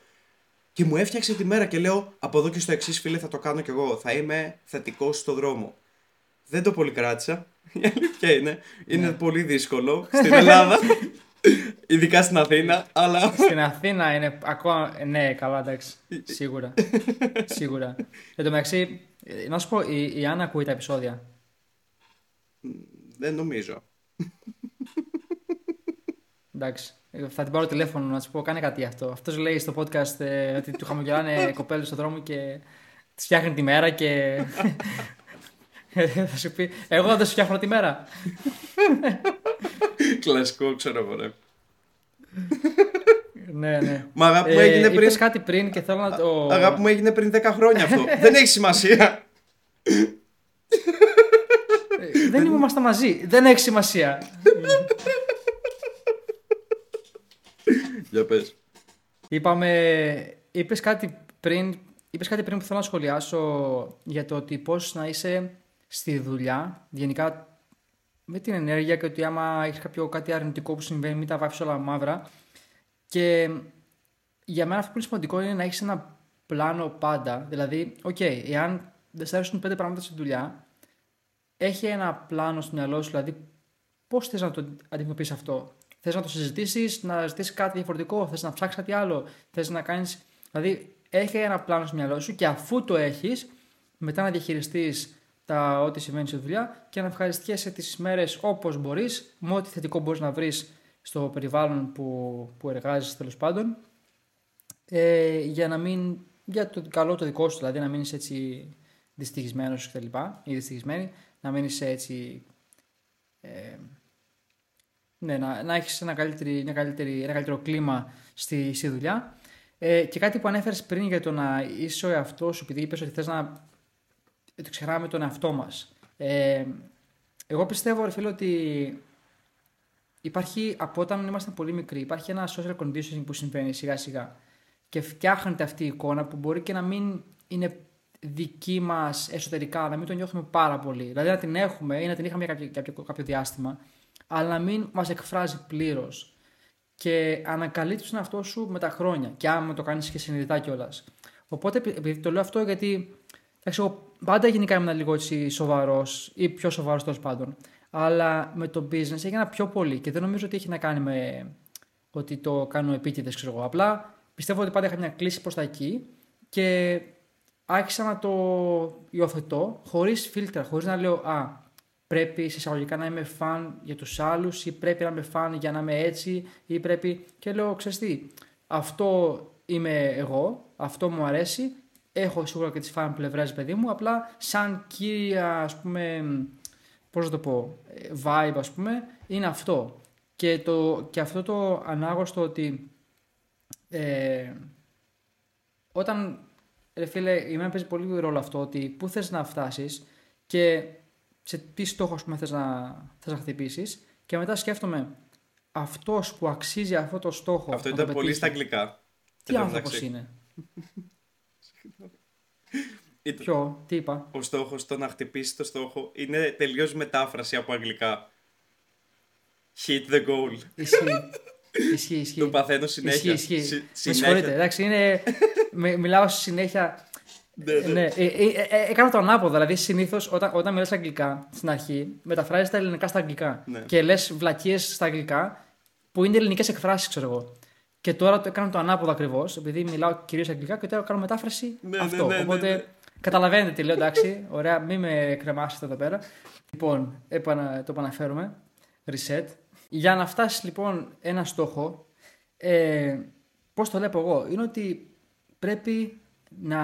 Και μου έφτιαξε τη μέρα και λέω από εδώ και στο εξής φίλε θα το κάνω κι εγώ. Θα είμαι θετικός στο δρόμο. Δεν το πολύ κράτησα. Η αλήθεια είναι. Είναι ναι. πολύ δύσκολο [LAUGHS] στην Ελλάδα. Ειδικά στην Αθήνα, αλλά. Στην Αθήνα είναι ακόμα. Ναι, καλά, εντάξει. Σίγουρα. Σίγουρα. Εν τω μεταξύ, να σου πω, η, η Άννα ακούει τα επεισόδια. Δεν νομίζω. Εντάξει. Θα την πάρω τηλέφωνο να τη πω: Κάνε κάτι αυτό. Αυτός λέει στο podcast ε, ότι του χαμογελάνε [LAUGHS] κοπέλες στον δρόμο και τη φτιάχνει τη μέρα και θα σου πει, εγώ δεν σου φτιάχνω τη μέρα. Κλασικό, ξέρω εγώ, ρε. ναι, ναι. Μα αγάπη μου έγινε πριν. Είπες κάτι πριν και θέλω να το. Αγάπη μου έγινε πριν 10 χρόνια αυτό. [LAUGHS] δεν έχει σημασία. Ε, δεν ήμασταν μαζί. Δεν έχει σημασία. Για πες. Είπαμε, είπες κάτι πριν, είπες κάτι πριν που θέλω να σχολιάσω για το ότι πώς να είσαι στη δουλειά, γενικά με την ενέργεια και ότι άμα έχεις κάποιο κάτι αρνητικό που συμβαίνει, μην τα βάφει όλα μαύρα. Και για μένα αυτό που είναι σημαντικό είναι να έχεις ένα πλάνο πάντα. Δηλαδή, OK, okay, εάν δεν σε αρέσουν πέντε πράγματα στη δουλειά, έχε ένα πλάνο στο μυαλό σου, δηλαδή πώς θες να το αντιμετωπίσεις αυτό; Θες να το συζητήσεις, να ζητήσεις κάτι διαφορετικό, θες να ψάξεις κάτι άλλο, θες να κάνεις. Δηλαδή, έχει ένα πλάνο στο μυαλό σου και αφού το έχεις, μετά να διαχειριστείς τα ό,τι συμβαίνει στη δουλειά και να ευχαριστιέσαι τις μέρες όπως μπορείς, με ό,τι θετικό μπορείς να βρεις στο περιβάλλον που, που εργάζεσαι τέλος πάντων, ε, για να μην. για το καλό το δικό σου, δηλαδή να μείνει έτσι δυστυχισμένος κτλ. ή δυστυχισμένη, να μείνει έτσι. Ε, ναι, να, να έχεις ένα, ένα καλύτερο κλίμα στη, στη δουλειά. Ε, και κάτι που ανέφερες πριν για το να είσαι ο εαυτός σου, επειδή είπες ότι θες να το ξεχνάμε τον εαυτό μας. Ε, εγώ πιστεύω, ρε φίλε, ότι υπάρχει από όταν είμαστε πολύ μικροί, υπάρχει ένα social conditioning που συμβαίνει σιγά σιγά και φτιάχνεται αυτή η εικόνα που μπορεί και να μην είναι δική μας εσωτερικά, να μην το νιώθουμε πάρα πολύ. Δηλαδή να την έχουμε ή να την είχαμε για κάποιο, κάποιο, κάποιο διάστημα, αλλά να μην μας εκφράζει πλήρως. Και ανακαλύπτει τον εαυτό σου με τα χρόνια. Και άμα το κάνεις και συνειδητά κιόλας. Οπότε, επειδή το λέω αυτό, γιατί εντάξει, εγώ πάντα γενικά ήμουν λίγο έτσι σοβαρός ή πιο σοβαρός τέλος πάντων. Αλλά με το business έγινα πιο πολύ και δεν νομίζω ότι έχει να κάνει με ότι το κάνω επίτηδες, ξέρω εγώ. Απλά πιστεύω ότι πάντα είχα μια κλίση προς τα εκεί και άρχισα να το υιοθετώ χωρίς φίλτρα, χωρίς να λέω Α, πρέπει σε εισαγωγικά να είμαι φαν για τους άλλους ή πρέπει να είμαι φαν για να είμαι έτσι ή πρέπει. Και λέω, ξέρεις τι, αυτό είμαι εγώ, αυτό μου αρέσει. Έχω σίγουρα και τις φαν πλευρές, παιδί μου. Απλά σαν κύρια, ας πούμε, πώς να το πω, vibe, ας πούμε, είναι αυτό. Και, το, και αυτό το ανάγωστο ότι ε, όταν ρε φίλε, η μένα παίζει πολύ ρόλο αυτό ότι πού θες να φτάσεις και σε τι στόχο πούμε, θες, να, θες να χτυπήσεις και μετά σκέφτομαι αυτός που αξίζει αυτό το στόχο Αυτό ήταν πολύ στα αγγλικά. Τι άνθρωπος είναι. Ποιο, τι είπα; Ο στόχος, το να χτυπήσει το στόχο, είναι τελείως μετάφραση από αγγλικά. Hit the goal. Ισχύει. [LAUGHS] Ισχύει, ισχύει. Το παθαίνω συνέχεια. Ισχύει, ισχύει. Με συγχωρείτε, εντάξει, είναι... μιλάω συνέχεια. ναι, ναι. ναι. Ε, ε, ε, έκανα το ανάποδο. Δηλαδή, συνήθως όταν, όταν μιλάς αγγλικά στην αρχή, μεταφράζεις τα ελληνικά στα αγγλικά. Ναι. Και λες βλακίες στα αγγλικά που είναι ελληνικές εκφράσεις, ξέρω εγώ. Και τώρα το έκανα το ανάποδο ακριβώς, επειδή μιλάω κυρίως αγγλικά και τώρα κάνω μετάφραση ναι, αυτό. Ναι, ναι, Οπότε ναι, καταλαβαίνετε τι λέω, εντάξει. Ωραία, μην με κρεμάσετε εδώ πέρα. Λοιπόν, έπανα, το επαναφέρουμε. Reset. Για να φτάσει λοιπόν ένα στόχο, ε, πώς το βλέπω εγώ, είναι ότι πρέπει να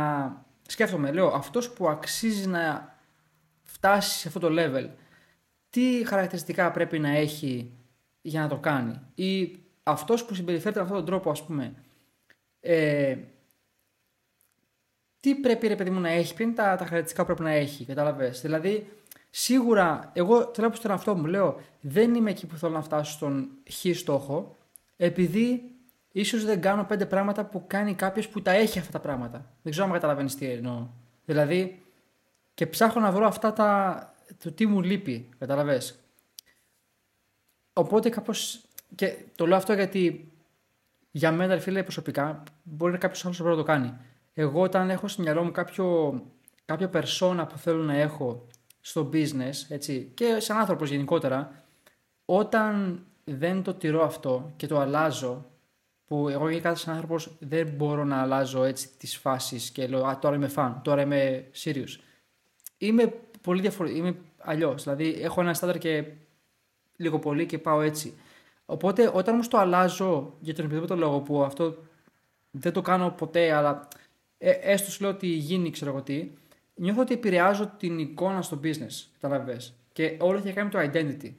σκέφτομαι, λέω, αυτός που αξίζει να φτάσει σε αυτό το level, τι χαρακτηριστικά πρέπει να έχει για να το κάνει; Ή αυτός που συμπεριφέρεται με αυτόν τον τρόπο, ας πούμε, ε, τι πρέπει ρε παιδί μου να έχει, ποια είναι τα, τα χαρακτηριστικά που πρέπει να έχει, κατάλαβες; Δηλαδή, Σίγουρα, εγώ θέλω στον αυτό μου λέω, δεν είμαι εκεί που θέλω να φτάσω στον χ στόχο, επειδή ίσως δεν κάνω πέντε πράγματα που κάνει κάποιος που τα έχει αυτά τα πράγματα. Δεν ξέρω αν καταλαβαίνεις τι εννοώ. Δηλαδή, και ψάχνω να βρω αυτά τα. το τι μου λείπει, καταλαβέ. Οπότε κάπως. Και το λέω αυτό γιατί για μένα, φίλε, προσωπικά, μπορεί να κάποιος άλλος να το κάνει. Εγώ, όταν έχω στο μυαλό μου κάποιο, κάποια περσόνα που θέλω να έχω στο business, έτσι, και σαν άνθρωπος γενικότερα, όταν δεν το τηρώ αυτό και το αλλάζω, που εγώ γενικά σαν άνθρωπος δεν μπορώ να αλλάζω έτσι τις φάσεις και λέω «Α, τώρα είμαι φαν, τώρα είμαι serious». Είμαι πολύ διαφορετικό, είμαι αλλιώς, δηλαδή έχω ένα στάνταρ και λίγο πολύ και πάω έτσι. Οπότε όταν όμως το αλλάζω για τον οποιοδήποτε λόγο που αυτό δεν το κάνω ποτέ, αλλά ε, έστω σου λέω ότι γίνει ξέρω εγώ τι, νιώθω ότι επηρεάζω την εικόνα στο business. Καταλαβες. Και όλο έχει να κάνει με το identity.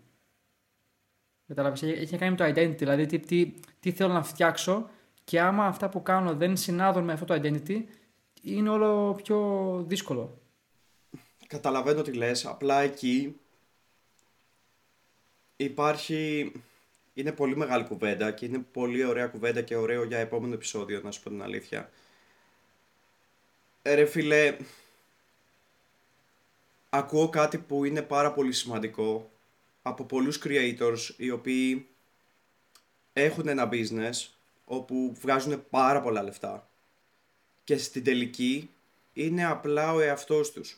Καταλαβες. Έχει να κάνει με το identity. Δηλαδή τι, τι, τι θέλω να φτιάξω και άμα αυτά που κάνω δεν συνάδουν με αυτό το identity, είναι όλο πιο δύσκολο. Καταλαβαίνω τι λες, απλά εκεί υπάρχει... Είναι πολύ μεγάλη κουβέντα και είναι πολύ ωραία κουβέντα και ωραίο για επόμενο επεισόδιο, να σου πω την αλήθεια. Ε, ρε φίλε, ακούω κάτι που είναι πάρα πολύ σημαντικό από πολλούς creators οι οποίοι έχουν ένα business όπου βγάζουν πάρα πολλά λεφτά και στην τελική είναι απλά ο εαυτός τους.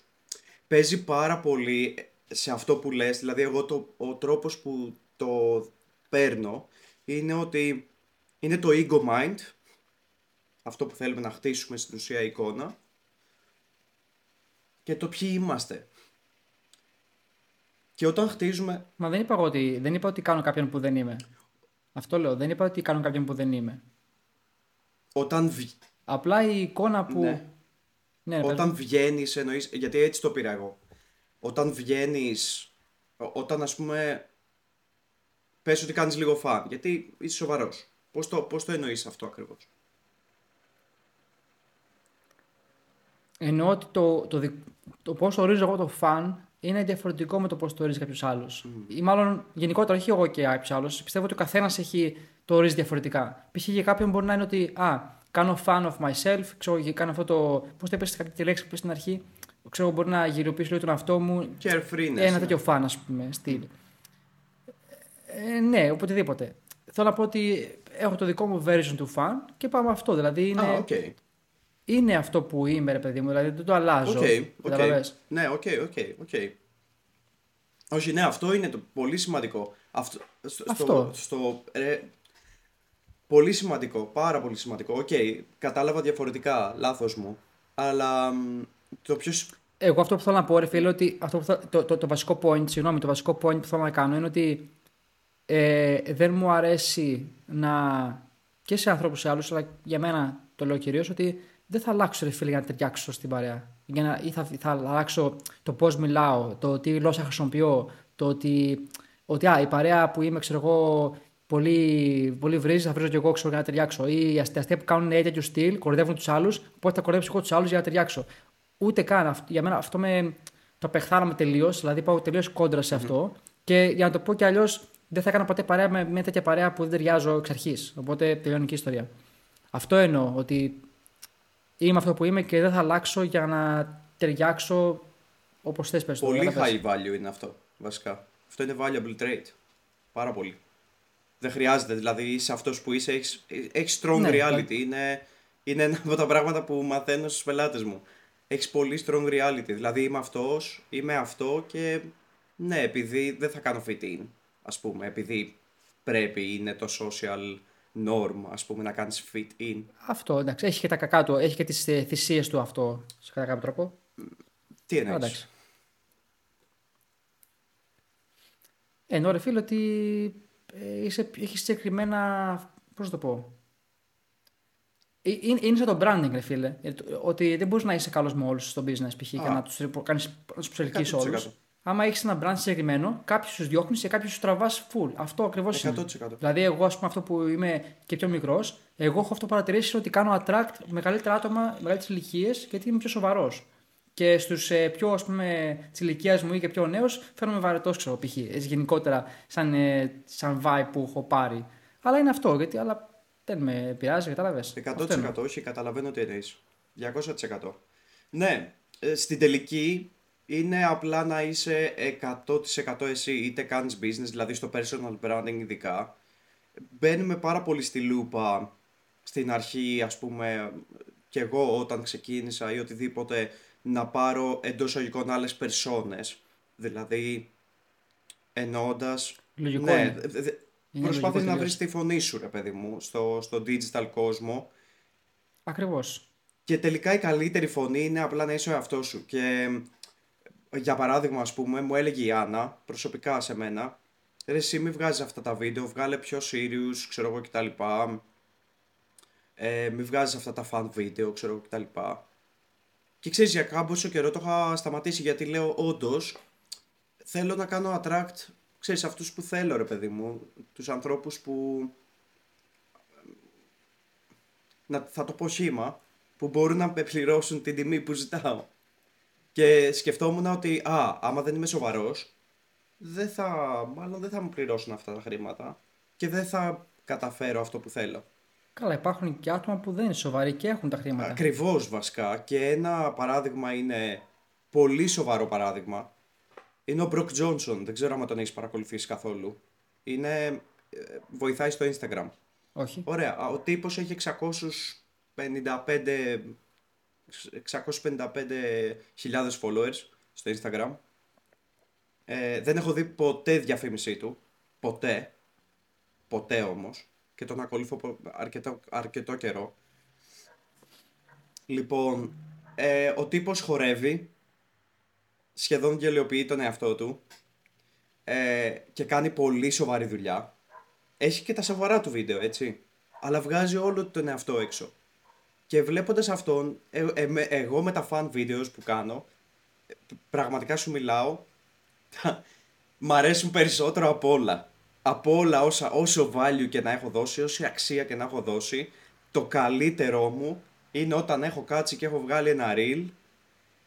Παίζει πάρα πολύ σε αυτό που λες, δηλαδή εγώ το, ο τρόπος που το παίρνω είναι ότι είναι το ego mind, αυτό που θέλουμε να χτίσουμε στην ουσία εικόνα και το ποιοι είμαστε. Και όταν χτίζουμε... Μα δεν είπα, ότι, δεν είπα ότι κάνω κάποιον που δεν είμαι. Αυτό λέω. Δεν είπα ότι κάνω κάποιον που δεν είμαι. Όταν βγει... Απλά η εικόνα που. Ναι. Ναι, όταν βγαίνεις, εννοεί. Γιατί έτσι το πήρα εγώ. Όταν βγαίνεις. Όταν ας πούμε. Πες ότι κάνεις λίγο φαν. Γιατί είσαι σοβαρός. Πώς το, πώς το εννοείς αυτό ακριβώς; Εννοώ ότι το, το, το, το πώς ορίζω εγώ το φαν είναι διαφορετικό με το πώς το ορίζει κάποιος άλλος. Mm. Ή μάλλον γενικότερα, όχι εγώ και κάποιο άλλος. Πιστεύω ότι ο καθένας έχει το ορίζει διαφορετικά. Π.χ. για κάποιον μπορεί να είναι ότι α, κάνω fun of myself, ξέρω, κάνω αυτό το. Πώς το είπες κάποια τη λέξη που στην αρχή. Ξέρω, μπορεί να γελοιοποιήσω λίγο τον εαυτό μου. Carefreeness. Ένα ναι. τέτοιο fun, ας πούμε, στυλ. Ε, ναι, οποτεδήποτε. Θέλω να πω ότι έχω το δικό μου version του fun και πάμε αυτό. Δηλαδή είναι. Ah, okay είναι αυτό που είμαι, ρε παιδί μου, δηλαδή δεν το αλλάζω. Okay, okay. Ναι, OK, OK, OK. Όχι, ναι, αυτό είναι το πολύ σημαντικό. Αυτό. Στο, αυτό. Στο, ε, πολύ σημαντικό, πάρα πολύ σημαντικό. OK, okay, κατάλαβα διαφορετικά, λάθος μου. Αλλά το πιο... Εγώ αυτό που θέλω να πω, ρε φίλε, ότι αυτό που θα, το, το, το, βασικό point, συγγνώμη, το βασικό point που θέλω να κάνω είναι ότι ε, δεν μου αρέσει να και σε ανθρώπους σε άλλους, αλλά για μένα το λέω κυρίως ότι δεν θα αλλάξω ρε φίλε για να ταιριάξω στην παρέα. Για να, ή θα, θα αλλάξω το πώς μιλάω, το τι γλώσσα χρησιμοποιώ, το ότι, ότι α, η παρέα που είμαι, ξέρω εγώ, πολύ, πολύ βρίζεις, θα βρίζω και εγώ ξέρω, για να ταιριάξω. Ή οι αστεία που κάνουν έτσι τέτοιο στυλ, κοροϊδεύουν τους άλλους, οπότε θα κοροϊδεύω εγώ τους άλλους για να ταιριάξω. Ούτε καν. Για μένα αυτό με, το απεχθάνομαι τελείως, δηλαδή πάω τελείως κόντρα σε αυτό. Mm-hmm. Και για να το πω κι αλλιώς, δεν θα έκανα ποτέ παρέα με μια τέτοια παρέα που δεν ταιριάζω εξ αρχής. Οπότε τελειώνει η ιστορία. Αυτό εννοώ, ότι είμαι αυτό που είμαι και δεν θα αλλάξω για να ταιριάξω όπως θες πες Πολύ high value είναι αυτό, βασικά. Αυτό είναι valuable trait. Πάρα πολύ. Δεν χρειάζεται, δηλαδή είσαι αυτός που είσαι, έχεις έχεις strong ναι, reality. Είναι, είναι ένα από τα πράγματα που μαθαίνω στους πελάτες μου. Έχεις πολύ strong reality. Δηλαδή είμαι αυτός, είμαι αυτό και ναι, επειδή δεν θα κάνω fit in, ας πούμε, επειδή πρέπει, είναι το social norm, ας πούμε, να κάνεις fit in. Αυτό, εντάξει. Έχει και τα κακά του, έχει και τις ε, θυσίες του αυτό, σε κατά κάποιο τρόπο. Τι εννοείς; Εντάξει. Ενώ ρε φίλε ότι ε, είσαι, έχεις συγκεκριμένα, πώς να το πω, ε, είναι, είναι σαν το branding, ρε φίλε. Ότι δεν μπορείς να είσαι καλός με όλους στο business π.χ. και να τους κάνεις προσελκύσει όλους άμα έχεις ένα brand συγκεκριμένο, κάποιου του διώχνεις και κάποιου του τραβάς full. Αυτό ακριβώς είναι. Δηλαδή, εγώ, ας πούμε, αυτό που είμαι και πιο μικρός, εγώ έχω αυτό παρατηρήσει ότι κάνω attract μεγαλύτερα άτομα, μεγαλύτερες ηλικίες, γιατί είμαι πιο σοβαρός. Και στους ε, πιο, ας πούμε, της ηλικίας μου ή και πιο νέου, φαίνομαι βαρετός, ξέρω, π.χ. γενικότερα, σαν, ε, σαν vibe που έχω πάρει. Αλλά είναι αυτό, γιατί αλλά δεν με πειράζει, κατάλαβες. 100% όχι, καταλαβαίνω τι εννοείς. 200%. Ναι, ε, στην τελική είναι απλά να είσαι 100% εσύ, είτε κάνεις business, δηλαδή στο personal branding ειδικά. Μπαίνουμε πάρα πολύ στη λούπα στην αρχή, ας πούμε, και εγώ όταν ξεκίνησα ή οτιδήποτε, να πάρω εντός εισαγωγικών άλλες περσόνες. Δηλαδή, εννοώντας... Λογικό ναι, Προσπάθεις να βρεις τη φωνή σου, ρε παιδί μου, στο, στο digital κόσμο. Ακριβώς. Και τελικά η καλύτερη φωνή είναι απλά να είσαι ο εαυτός σου. Και για παράδειγμα, ας πούμε, μου έλεγε η Άννα, προσωπικά σε μένα, ρε εσύ μη βγάζεις αυτά τα βίντεο, βγάλε πιο serious, ξέρω εγώ κτλ. Ε, μη βγάζεις αυτά τα fan βίντεο, ξέρω εγώ κτλ. Και ξέρεις, για κάμποσο καιρό το είχα σταματήσει γιατί λέω όντως θέλω να κάνω attract, ξέρεις, αυτούς που θέλω ρε παιδί μου, τους ανθρώπους που, να, θα το πω σχήμα, που μπορούν να με πληρώσουν την τιμή που ζητάω. Και σκεφτόμουν ότι, α, άμα δεν είμαι σοβαρός, δεν θα, μάλλον δεν θα μου πληρώσουν αυτά τα χρήματα και δεν θα καταφέρω αυτό που θέλω. Καλά, υπάρχουν και άτομα που δεν είναι σοβαροί και έχουν τα χρήματα. Ακριβώς βασικά. Και ένα παράδειγμα είναι πολύ σοβαρό παράδειγμα. Είναι ο Μπροκ Τζόνσον. Δεν ξέρω αν τον έχεις παρακολουθήσει καθόλου. Είναι. ε, Βοηθάει στο Instagram. Όχι. Ωραία. Ο τύπος έχει 655 655.000 followers στο Instagram. Ε, δεν έχω δει ποτέ διαφήμιση του. Ποτέ. Ποτέ όμως. Και τον ακολουθώ πο- αρκετό, αρκετό καιρό. Λοιπόν, ε, ο τύπος χορεύει. Σχεδόν γελιοποιεί τον εαυτό του. Ε, και κάνει πολύ σοβαρή δουλειά. Έχει και τα σοβαρά του βίντεο, έτσι. Αλλά βγάζει όλο τον εαυτό έξω. Και βλέποντας αυτόν, ε, ε, με- εγώ με τα fan videos που κάνω, ε, πραγματικά σου μιλάω, [LAUGHS] μ' αρέσουν περισσότερο από όλα. Από όλα όσα, όσο value και να έχω δώσει, όση αξία και να έχω δώσει, το καλύτερό μου είναι όταν έχω κάτσει και έχω βγάλει ένα reel,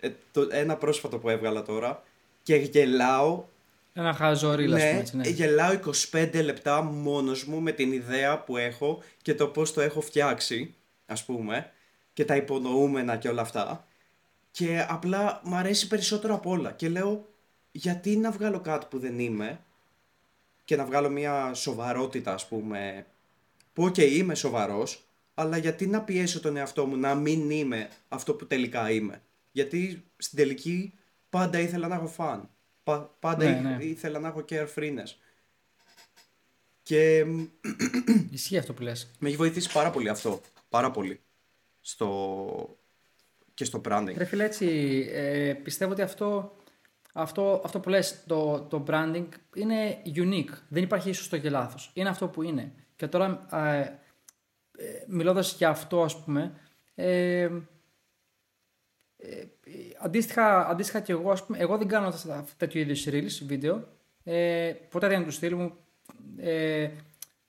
ε, το, ένα πρόσφατο που έβγαλα τώρα, και γελάω Ένα χαζό reel, ας πούμε, ναι, έτσι, ναι. γελάω 25 λεπτά μόνος μου με την ιδέα που έχω και το πώς το έχω φτιάξει, ας πούμε, και τα υπονοούμενα και όλα αυτά. Και απλά μου αρέσει περισσότερο απ' όλα. Και λέω, γιατί να βγάλω κάτι που δεν είμαι και να βγάλω μια σοβαρότητα, ας πούμε, που οκ, είμαι σοβαρός, αλλά γιατί να πιέσω τον εαυτό μου να μην είμαι αυτό που τελικά είμαι. Γιατί στην τελική πάντα ήθελα να έχω φαν. Πα- πάντα Ναι, ήθ- ναι. ήθελα να έχω carefreeness. Και μ, Ισχύει αυτό που λες. με έχει βοηθήσει πάρα πολύ αυτό. Πάρα πολύ. Στο... Και στο branding. Ρε φίλε, έτσι, ε, πιστεύω ότι αυτό, αυτό, αυτό που λες, το, το branding είναι unique. Δεν υπάρχει σωστό και λάθος. Είναι αυτό που είναι. Και τώρα, ε, ε, μιλώντας για αυτό, ας πούμε, ε, ε, αντίστοιχα, αντίστοιχα και εγώ, ας πούμε, εγώ δεν κάνω αυτά- τέτοιου είδους reels, βίντεο. Ε, ποτέ δεν είναι του στυλ μου.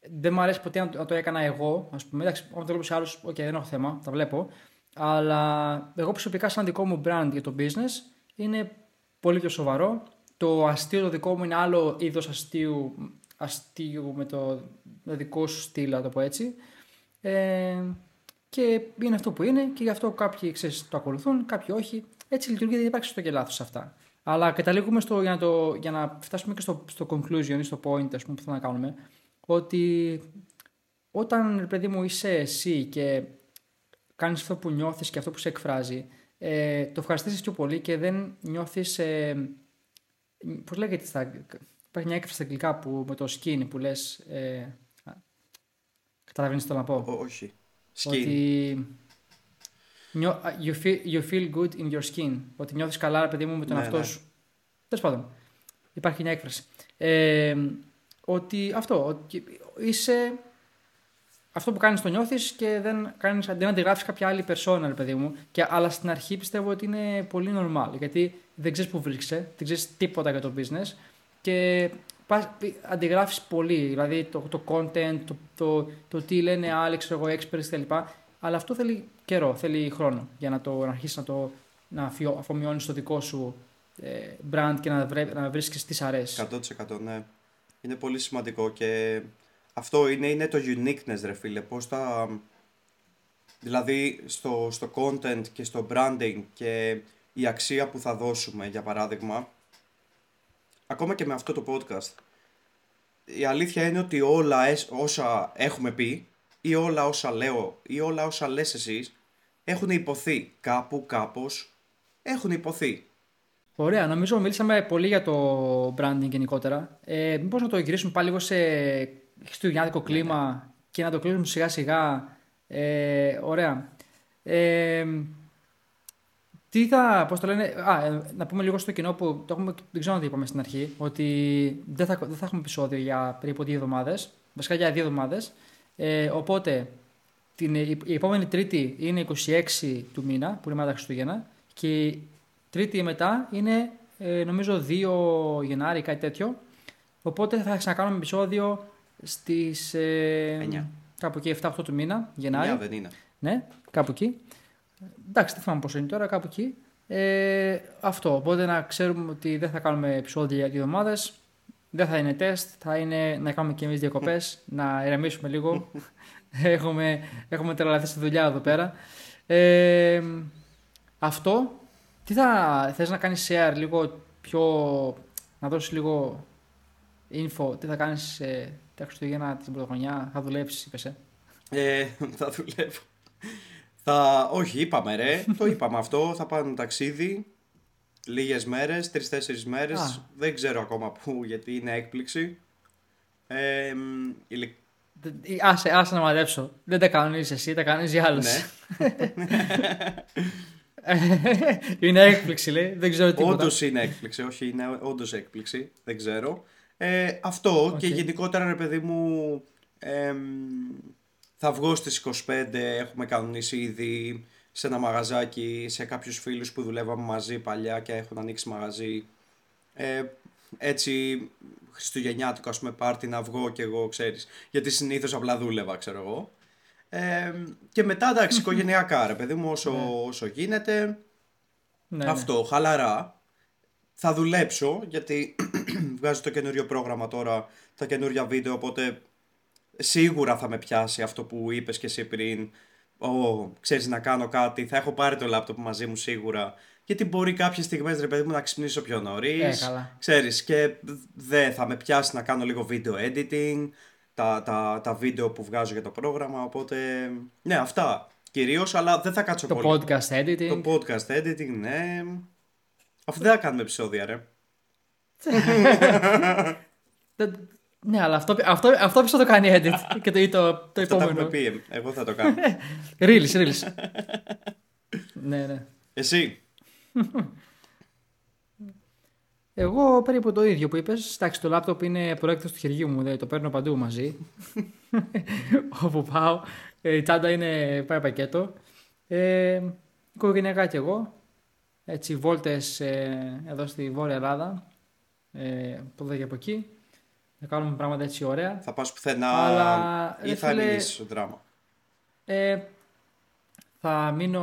Ε, δεν μου αρέσει ποτέ να το, να το έκανα εγώ, ας πούμε. Εντάξει, όταν το βλέπω σε άλλους, οκ, δεν έχω θέμα, τα βλέπω. Αλλά εγώ προσωπικά σαν δικό μου brand για το business είναι πολύ πιο σοβαρό. Το αστείο το δικό μου είναι άλλο είδος αστείου, αστείου με το, με το δικό σου στυλ, να το πω έτσι. Ε, και είναι αυτό που είναι και γι' αυτό κάποιοι ξέρεις, το ακολουθούν, κάποιοι όχι. Έτσι λειτουργεί, δεν υπάρχει σωστό και λάθος σε αυτά. Αλλά καταλήγουμε στο, για, να το, για να φτάσουμε και στο, στο conclusion ή στο point ας πούμε, που θα να κάνουμε, ότι όταν ρε παιδί μου είσαι εσύ και κάνεις αυτό που νιώθεις και αυτό που σε εκφράζει, ε, το ευχαριστήσεις πιο πολύ και δεν νιώθεις, ε, πώς λέγεται στα, υπάρχει μια έκφραση στα αγγλικά που, με το skin που λες, ε, α, καταλαβαίνεις τι θέλω να πω; Ω- όχι. Skin. Ότι νιώ, α, you, feel, you feel good in your skin. Ότι νιώθεις καλά, ρε παιδί μου, με τον Ναι, εαυτό ναι. σου. Τέλος πάντων. Υπάρχει μια έκφραση. Ε, ότι αυτό, ότι είσαι αυτό που κάνεις το νιώθεις και δεν, κάνεις, δεν αντιγράφεις κάποια άλλη περσόνα, ρε παιδί μου. Και, αλλά στην αρχή πιστεύω ότι είναι πολύ normal, γιατί δεν ξέρεις που βρίσκεσαι, δεν ξέρεις τίποτα για το business και πας, πι- αντιγράφεις πολύ, δηλαδή το, το content, το, το, το τι λένε άλλοι, ξέρω εγώ, experts κτλ. Αλλά αυτό θέλει καιρό, θέλει χρόνο για να το να αρχίσεις να το να αφιω- αφομοιώνεις το δικό σου ε, brand και να, βρε, να βρίσκεις τις σ' αρέσει. 100% ναι. Είναι πολύ σημαντικό και αυτό είναι, είναι το uniqueness ρε φίλε. Πώς τα... Δηλαδή στο, στο content και στο branding και η αξία που θα δώσουμε για παράδειγμα ακόμα και με αυτό το podcast η αλήθεια είναι ότι όλα εσ- όσα έχουμε πει ή όλα όσα λέω ή όλα όσα λες εσείς έχουν υποθεί κάπου κάπως έχουν υποθεί Ωραία, νομίζω μιλήσαμε πολύ για το branding γενικότερα. Ε, μήπως να το γυρίσουμε πάλι λίγο σε χριστουγεννιάτικο κλίμα και να το κλείσουμε σιγά σιγά. Ε, ωραία. Ε, τι θα, πώς το λένε, α, ε, να πούμε λίγο στο κοινό που το έχουμε, δεν ξέρω αν το είπαμε στην αρχή, ότι δεν θα, δεν θα έχουμε επεισόδιο για περίπου δύο εβδομάδες, βασικά για δύο εβδομάδες. Ε, οπότε, την, η, η επόμενη Τρίτη είναι 26 του μήνα, που είναι μετά τα Χριστούγεννα, Και η τρίτη μετά είναι ε, νομίζω 2 Γενάρη, κάτι τέτοιο. Οπότε θα ξανακάνουμε επεισόδιο στις... Ε, 9. κάπου εκεί 7-8 του μήνα, Γενάρη. Μια δεν είναι. Ναι, κάπου εκεί. Εντάξει, δεν θυμάμαι πόσο είναι τώρα, κάπου εκεί. Ε, αυτό. Οπότε να ξέρουμε ότι δεν θα κάνουμε επεισόδια για δύο εβδομάδες. Δεν θα είναι τεστ. Θα είναι να κάνουμε και εμείς διακοπές, [LAUGHS] να ηρεμήσουμε λίγο. έχουμε, έχουμε τρελαθεί στη δουλειά εδώ πέρα. Ε, αυτό. Τι θα θες να κάνεις share λίγο πιο... Να δώσεις λίγο info. Τι θα κάνεις ε, τα Χριστούγεννα την πρωτοχρονιά. Θα δουλέψεις, είπες, ε; Ε, θα δουλεύω. Θα... Όχι, είπαμε ρε. [LAUGHS] το είπαμε αυτό. Θα πάμε ταξίδι. Λίγες μέρες, τρει-τέσσερι μέρες. Α. Δεν ξέρω ακόμα πού γιατί είναι έκπληξη. Ε, μ, ηλικ- Δεν- Άσε, άσε να μαντέψω. Δεν τα κανονίζεις εσύ, τα κανονίζει άλλος. Ναι. [LAUGHS] [LAUGHS] είναι έκπληξη, λέει. Δεν ξέρω τίποτα. Όντως είναι έκπληξη, όχι, είναι όντως έκπληξη. Δεν ξέρω. Ε, αυτό και Οκ. γενικότερα, ρε παιδί μου, εμ, θα βγω στις 25, έχουμε κανονίσει ήδη σε ένα μαγαζάκι, σε κάποιους φίλους που δουλεύαμε μαζί παλιά και έχουν ανοίξει μαγαζί. Ε, έτσι, χριστουγεννιάτικο ας πούμε πάρτι να βγω κι εγώ, ξέρεις. Γιατί συνήθως απλά δούλευα, ξέρω εγώ. Ε, και μετά, εντάξει, οικογενειακά, ρε παιδί μου, όσο, όσο γίνεται. Ναι, ναι. Αυτό, χαλαρά. Θα δουλέψω γιατί [CLEARS THROAT] βγάζω το καινούριο πρόγραμμα τώρα, τα καινούρια βίντεο, οπότε σίγουρα θα με πιάσει αυτό που είπες και εσύ πριν. Ω, ξέρεις να κάνω κάτι, θα έχω πάρει το λάπτοπ μαζί μου σίγουρα. Γιατί μπορεί κάποιες στιγμές ρε παιδί μου να ξυπνήσω πιο νωρίς. Ε, καλά. Ξέρεις και δεν θα με πιάσει να κάνω λίγο βίντεο editing, τα, τα, τα βίντεο που βγάζω για το πρόγραμμα, οπότε ναι αυτά κυρίως, αλλά δεν θα κάτσω Το πολύ. podcast editing. Το podcast editing, ναι. Αφού δεν θα κάνουμε επεισόδια, ρε. Δεν- Ναι, αλλά αυτό, αυτό, αυτό ποιος θα το κάνει edit και το, ή το, το Αυτό τα έχουμε επόμενο. πει. ε, Εγώ θα το κάνω. [LAUGHS] Reels, reels. ναι, ναι. Εσύ. [LAUGHS] Εγώ περίπου το ίδιο που είπες. Εντάξει, το λάπτοπ είναι προέκτητο του χεριού μου, δηλαδή το παίρνω παντού μαζί. [LAUGHS] Όπου πάω. Ε, η τσάντα είναι πάει πακέτο. Ε, οικογενειακά κι εγώ. Έτσι, βόλτες ε, εδώ στη Βόρεια Ελλάδα. Ε, από εδώ και από εκεί. Να κάνουμε πράγματα έτσι ωραία. Θα πας πουθενά Αλλά, ή ρε θα φίλε, μείνεις στο δράμα; Ε, θα μείνω,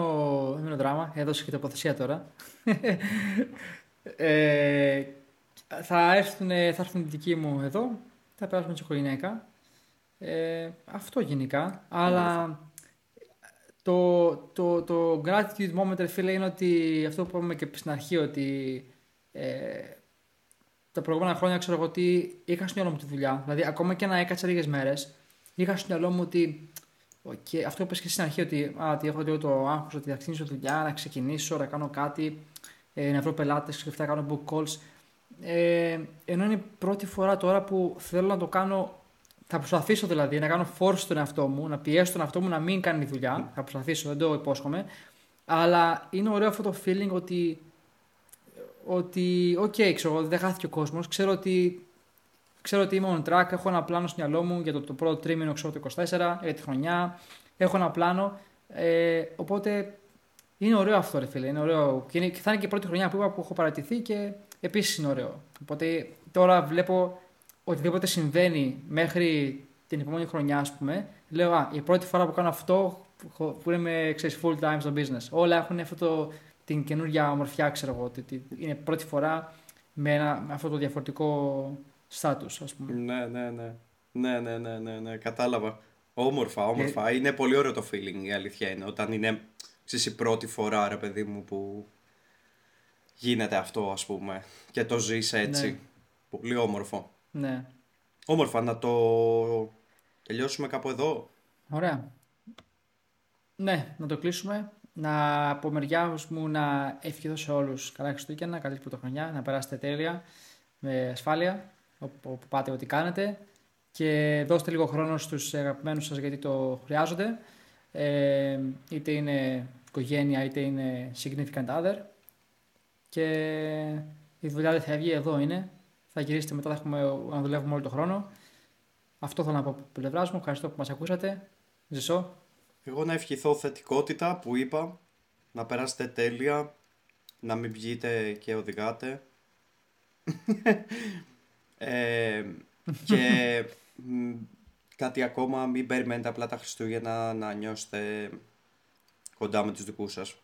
θα μείνω δράμα, έδωσε και τοποθεσία τώρα. [LAUGHS] ε, θα, έρθουν, θα έρθουν οι δικοί μου εδώ, θα περάσουμε έτσι οικογενειακά. Ε, αυτό γενικά, αλλά το, το, το gratitude moment, ρε φίλε, είναι ότι αυτό που είπαμε και στην αρχή, ότι ε, τα προηγούμενα χρόνια ξέρω εγώ ότι είχα στο μυαλό μου τη δουλειά. Δηλαδή, ακόμα και να έκατσα λίγες μέρες, είχα στο μυαλό μου ότι. Και αυτό που είπες και στην αρχή, ότι, α, ότι έχω λίγο το άγχος ότι θα ξεκινήσω δουλειά, να ξεκινήσω, να κάνω κάτι, ε, να βρω πελάτες, σκέφτομαι να κάνω book calls. Ε, ενώ είναι η πρώτη φορά τώρα που θέλω να το κάνω. Θα προσπαθήσω δηλαδή να κάνω force στον εαυτό μου, να πιέσω τον εαυτό μου να μην κάνει δουλειά. Θα προσπαθήσω, δεν το υπόσχομαι. Αλλά είναι ωραίο αυτό το feeling ότι ότι, οκ, ξέρω εγώ, δεν χάθηκε ο κόσμος, ξέρω ότι, ξέρω ότι είμαι on track, έχω ένα πλάνο στο μυαλό μου για το, το πρώτο τρίμηνο, ξέρω το 24, για τη χρονιά, έχω ένα πλάνο, ε, οπότε είναι ωραίο αυτό ρε φίλε, είναι ωραίο και, είναι, και θα είναι και η πρώτη χρονιά που είπα που έχω παρατηθεί και επίσης είναι ωραίο. Οπότε τώρα βλέπω οτιδήποτε συμβαίνει μέχρι την επόμενη χρονιά ας πούμε, λέω α, η πρώτη φορά που κάνω αυτό που είμαι ξέρεις, full time στο business. Όλα έχουν αυτό το, την καινούργια ομορφιά, ξέρω εγώ, ότι ότι είναι πρώτη φορά με, ένα, με αυτό το διαφορετικό status, ας πούμε. Ναι, ναι, ναι. Ναι, ναι, ναι, ναι, ναι, κατάλαβα. Όμορφα, όμορφα. Είναι πολύ ωραίο το feeling, η αλήθεια είναι. Όταν είναι, ξέρεις, η πρώτη φορά, ρε παιδί μου, που γίνεται αυτό, ας πούμε. Και το ζεις έτσι. Ναι. Πολύ όμορφο. Ναι. Όμορφα, να το τελειώσουμε κάπου εδώ. Ωραία. Ναι, να το κλείσουμε. Να από μεριάς μου να ευχηθώ σε όλους καλά Χριστούγεννα, καλή πρωτοχρονιά, να περάσετε τέλεια, με ασφάλεια, όπου όπου πάτε, ό,τι κάνετε και δώστε λίγο χρόνο στους αγαπημένους σας γιατί το χρειάζονται, ε, είτε είναι οικογένεια είτε είναι significant other και η δουλειά δεν θα βγει, εδώ είναι, θα γυρίσετε μετά, θα έχουμε να δουλεύουμε όλο τον χρόνο. Αυτό θέλω να πω από πλευράς μου. Ευχαριστώ που μας ακούσατε. Ζησό. Εγώ να ευχηθώ θετικότητα που είπα, να περάσετε τέλεια, να μην βγείτε και οδηγάτε. [LAUGHS] ε, και κάτι ακόμα, μην περιμένετε απλά τα Χριστούγεννα να νιώσετε κοντά με τους δικούς σας.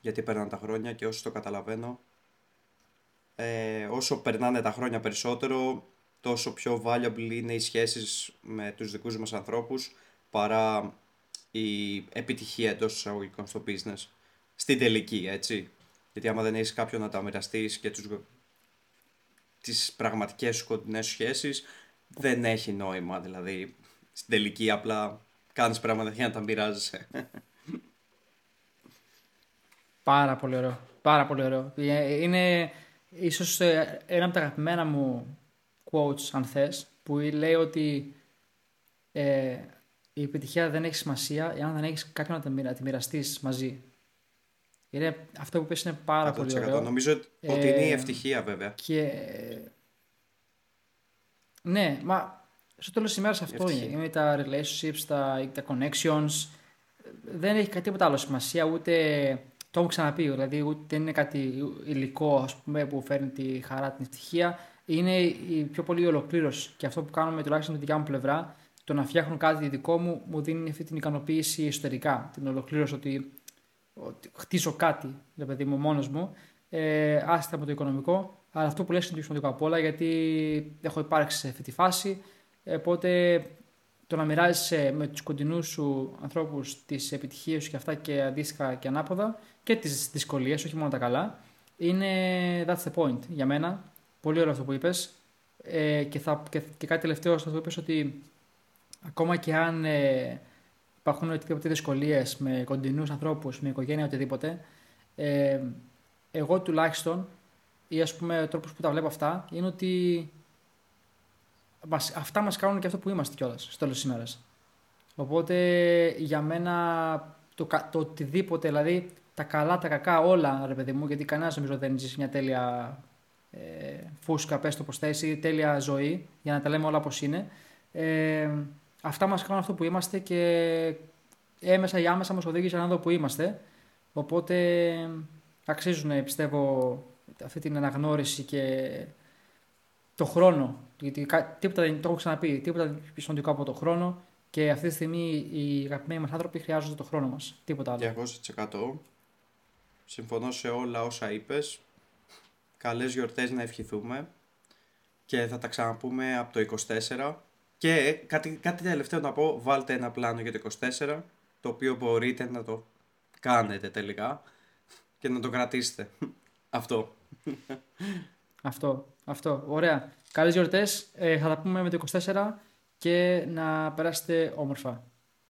Γιατί περνάνε τα χρόνια και όσο το καταλαβαίνω, ε, όσο περνάνε τα χρόνια περισσότερο, τόσο πιο valuable είναι οι σχέσεις με τους δικούς μας ανθρώπους παρά η επιτυχία εντός εισαγωγικών στο business. Στην τελική, έτσι. Γιατί άμα δεν έχεις κάποιον να τα μοιραστείς και τους... τις πραγματικές σου κοντινές σχέσεις, δεν έχει νόημα. Δηλαδή, στην τελική απλά κάνεις πράγματα για να τα μοιράζεσαι. [LAUGHS] Πάρα πολύ ωραίο. Πάρα πολύ ωραίο. Ε, είναι ίσως ε, ένα από τα αγαπημένα μου quotes, αν θες, που λέει ότι ε, η επιτυχία δεν έχει σημασία εάν δεν έχεις κάποιον να τη μοιραστείς μαζί. Είναι, αυτό που πες είναι πάρα πολύ ωραίο. Νομίζω ότι είναι η ευτυχία βέβαια. Και... Ναι, μα στο τέλος της ημέρας αυτό είναι. Είναι τα relationships, τα, τα connections. Δεν έχει κάτι τίποτα άλλο σημασία, ούτε το έχω ξαναπεί. Δηλαδή, ούτε δεν είναι κάτι υλικό ας πούμε, που φέρνει τη χαρά, την ευτυχία. Είναι η πιο πολύ ολοκλήρωση. Και αυτό που κάνουμε τουλάχιστον από τη δικιά μου πλευρά το να φτιάχνω κάτι δικό μου μου δίνει αυτή την ικανοποίηση εσωτερικά. Την ολοκλήρωση ότι, ότι χτίσω κάτι, δηλαδή παιδί μου, μόνος μου, ε, άσχετα από το οικονομικό. Αλλά αυτό που λες είναι το πιο σημαντικό από όλα γιατί έχω υπάρξει σε αυτή τη φάση. Οπότε το να μοιράζεσαι με τους κοντινούς σου ανθρώπους τις επιτυχίες σου και αυτά και αντίστοιχα και ανάποδα και τις δυσκολίες, όχι μόνο τα καλά, είναι that's the point για μένα. Πολύ ωραίο αυτό που είπες. Ε, και, και, και κάτι τελευταίο αυτό που είπες ότι ακόμα και αν ε, υπάρχουν οτιδήποτε δυσκολίες με κοντινούς ανθρώπους, με οικογένεια, οτιδήποτε, ε, εγώ τουλάχιστον ή ας πούμε ο τρόπος που τα βλέπω αυτά είναι ότι αυτά μας κάνουν και αυτό που είμαστε κιόλας στο τέλος της ημέρας. Οπότε για μένα το, το οτιδήποτε, δηλαδή τα καλά, τα κακά, όλα ρε παιδί μου, γιατί κανένας νομίζω δεν ζεις μια τέλεια ε, φούσκα, πες το πως θέσει, τέλεια ζωή, για να τα λέμε όλα πως είναι. Ε, αυτά μας κάνουν αυτό που είμαστε και έμεσα ή άμεσα μας οδήγησαν εδώ που είμαστε. Οπότε αξίζουν, πιστεύω, αυτή την αναγνώριση και το χρόνο. Γιατί τίποτα δεν το έχω ξαναπεί, τίποτα δεν είναι σημαντικό από το χρόνο και αυτή τη στιγμή οι αγαπημένοι μας άνθρωποι χρειάζονται το χρόνο μας. Τίποτα άλλο. 200%. Συμφωνώ σε όλα όσα είπες. Καλές γιορτές να ευχηθούμε. Και θα τα ξαναπούμε από το 24. Και κάτι, κάτι τελευταίο να πω, βάλτε ένα πλάνο για το 24, το οποίο μπορείτε να το κάνετε τελικά και να το κρατήσετε. Αυτό. Αυτό. Αυτό. Ωραία. Καλές γιορτές. Ε, θα τα πούμε με το 24 και να περάσετε όμορφα.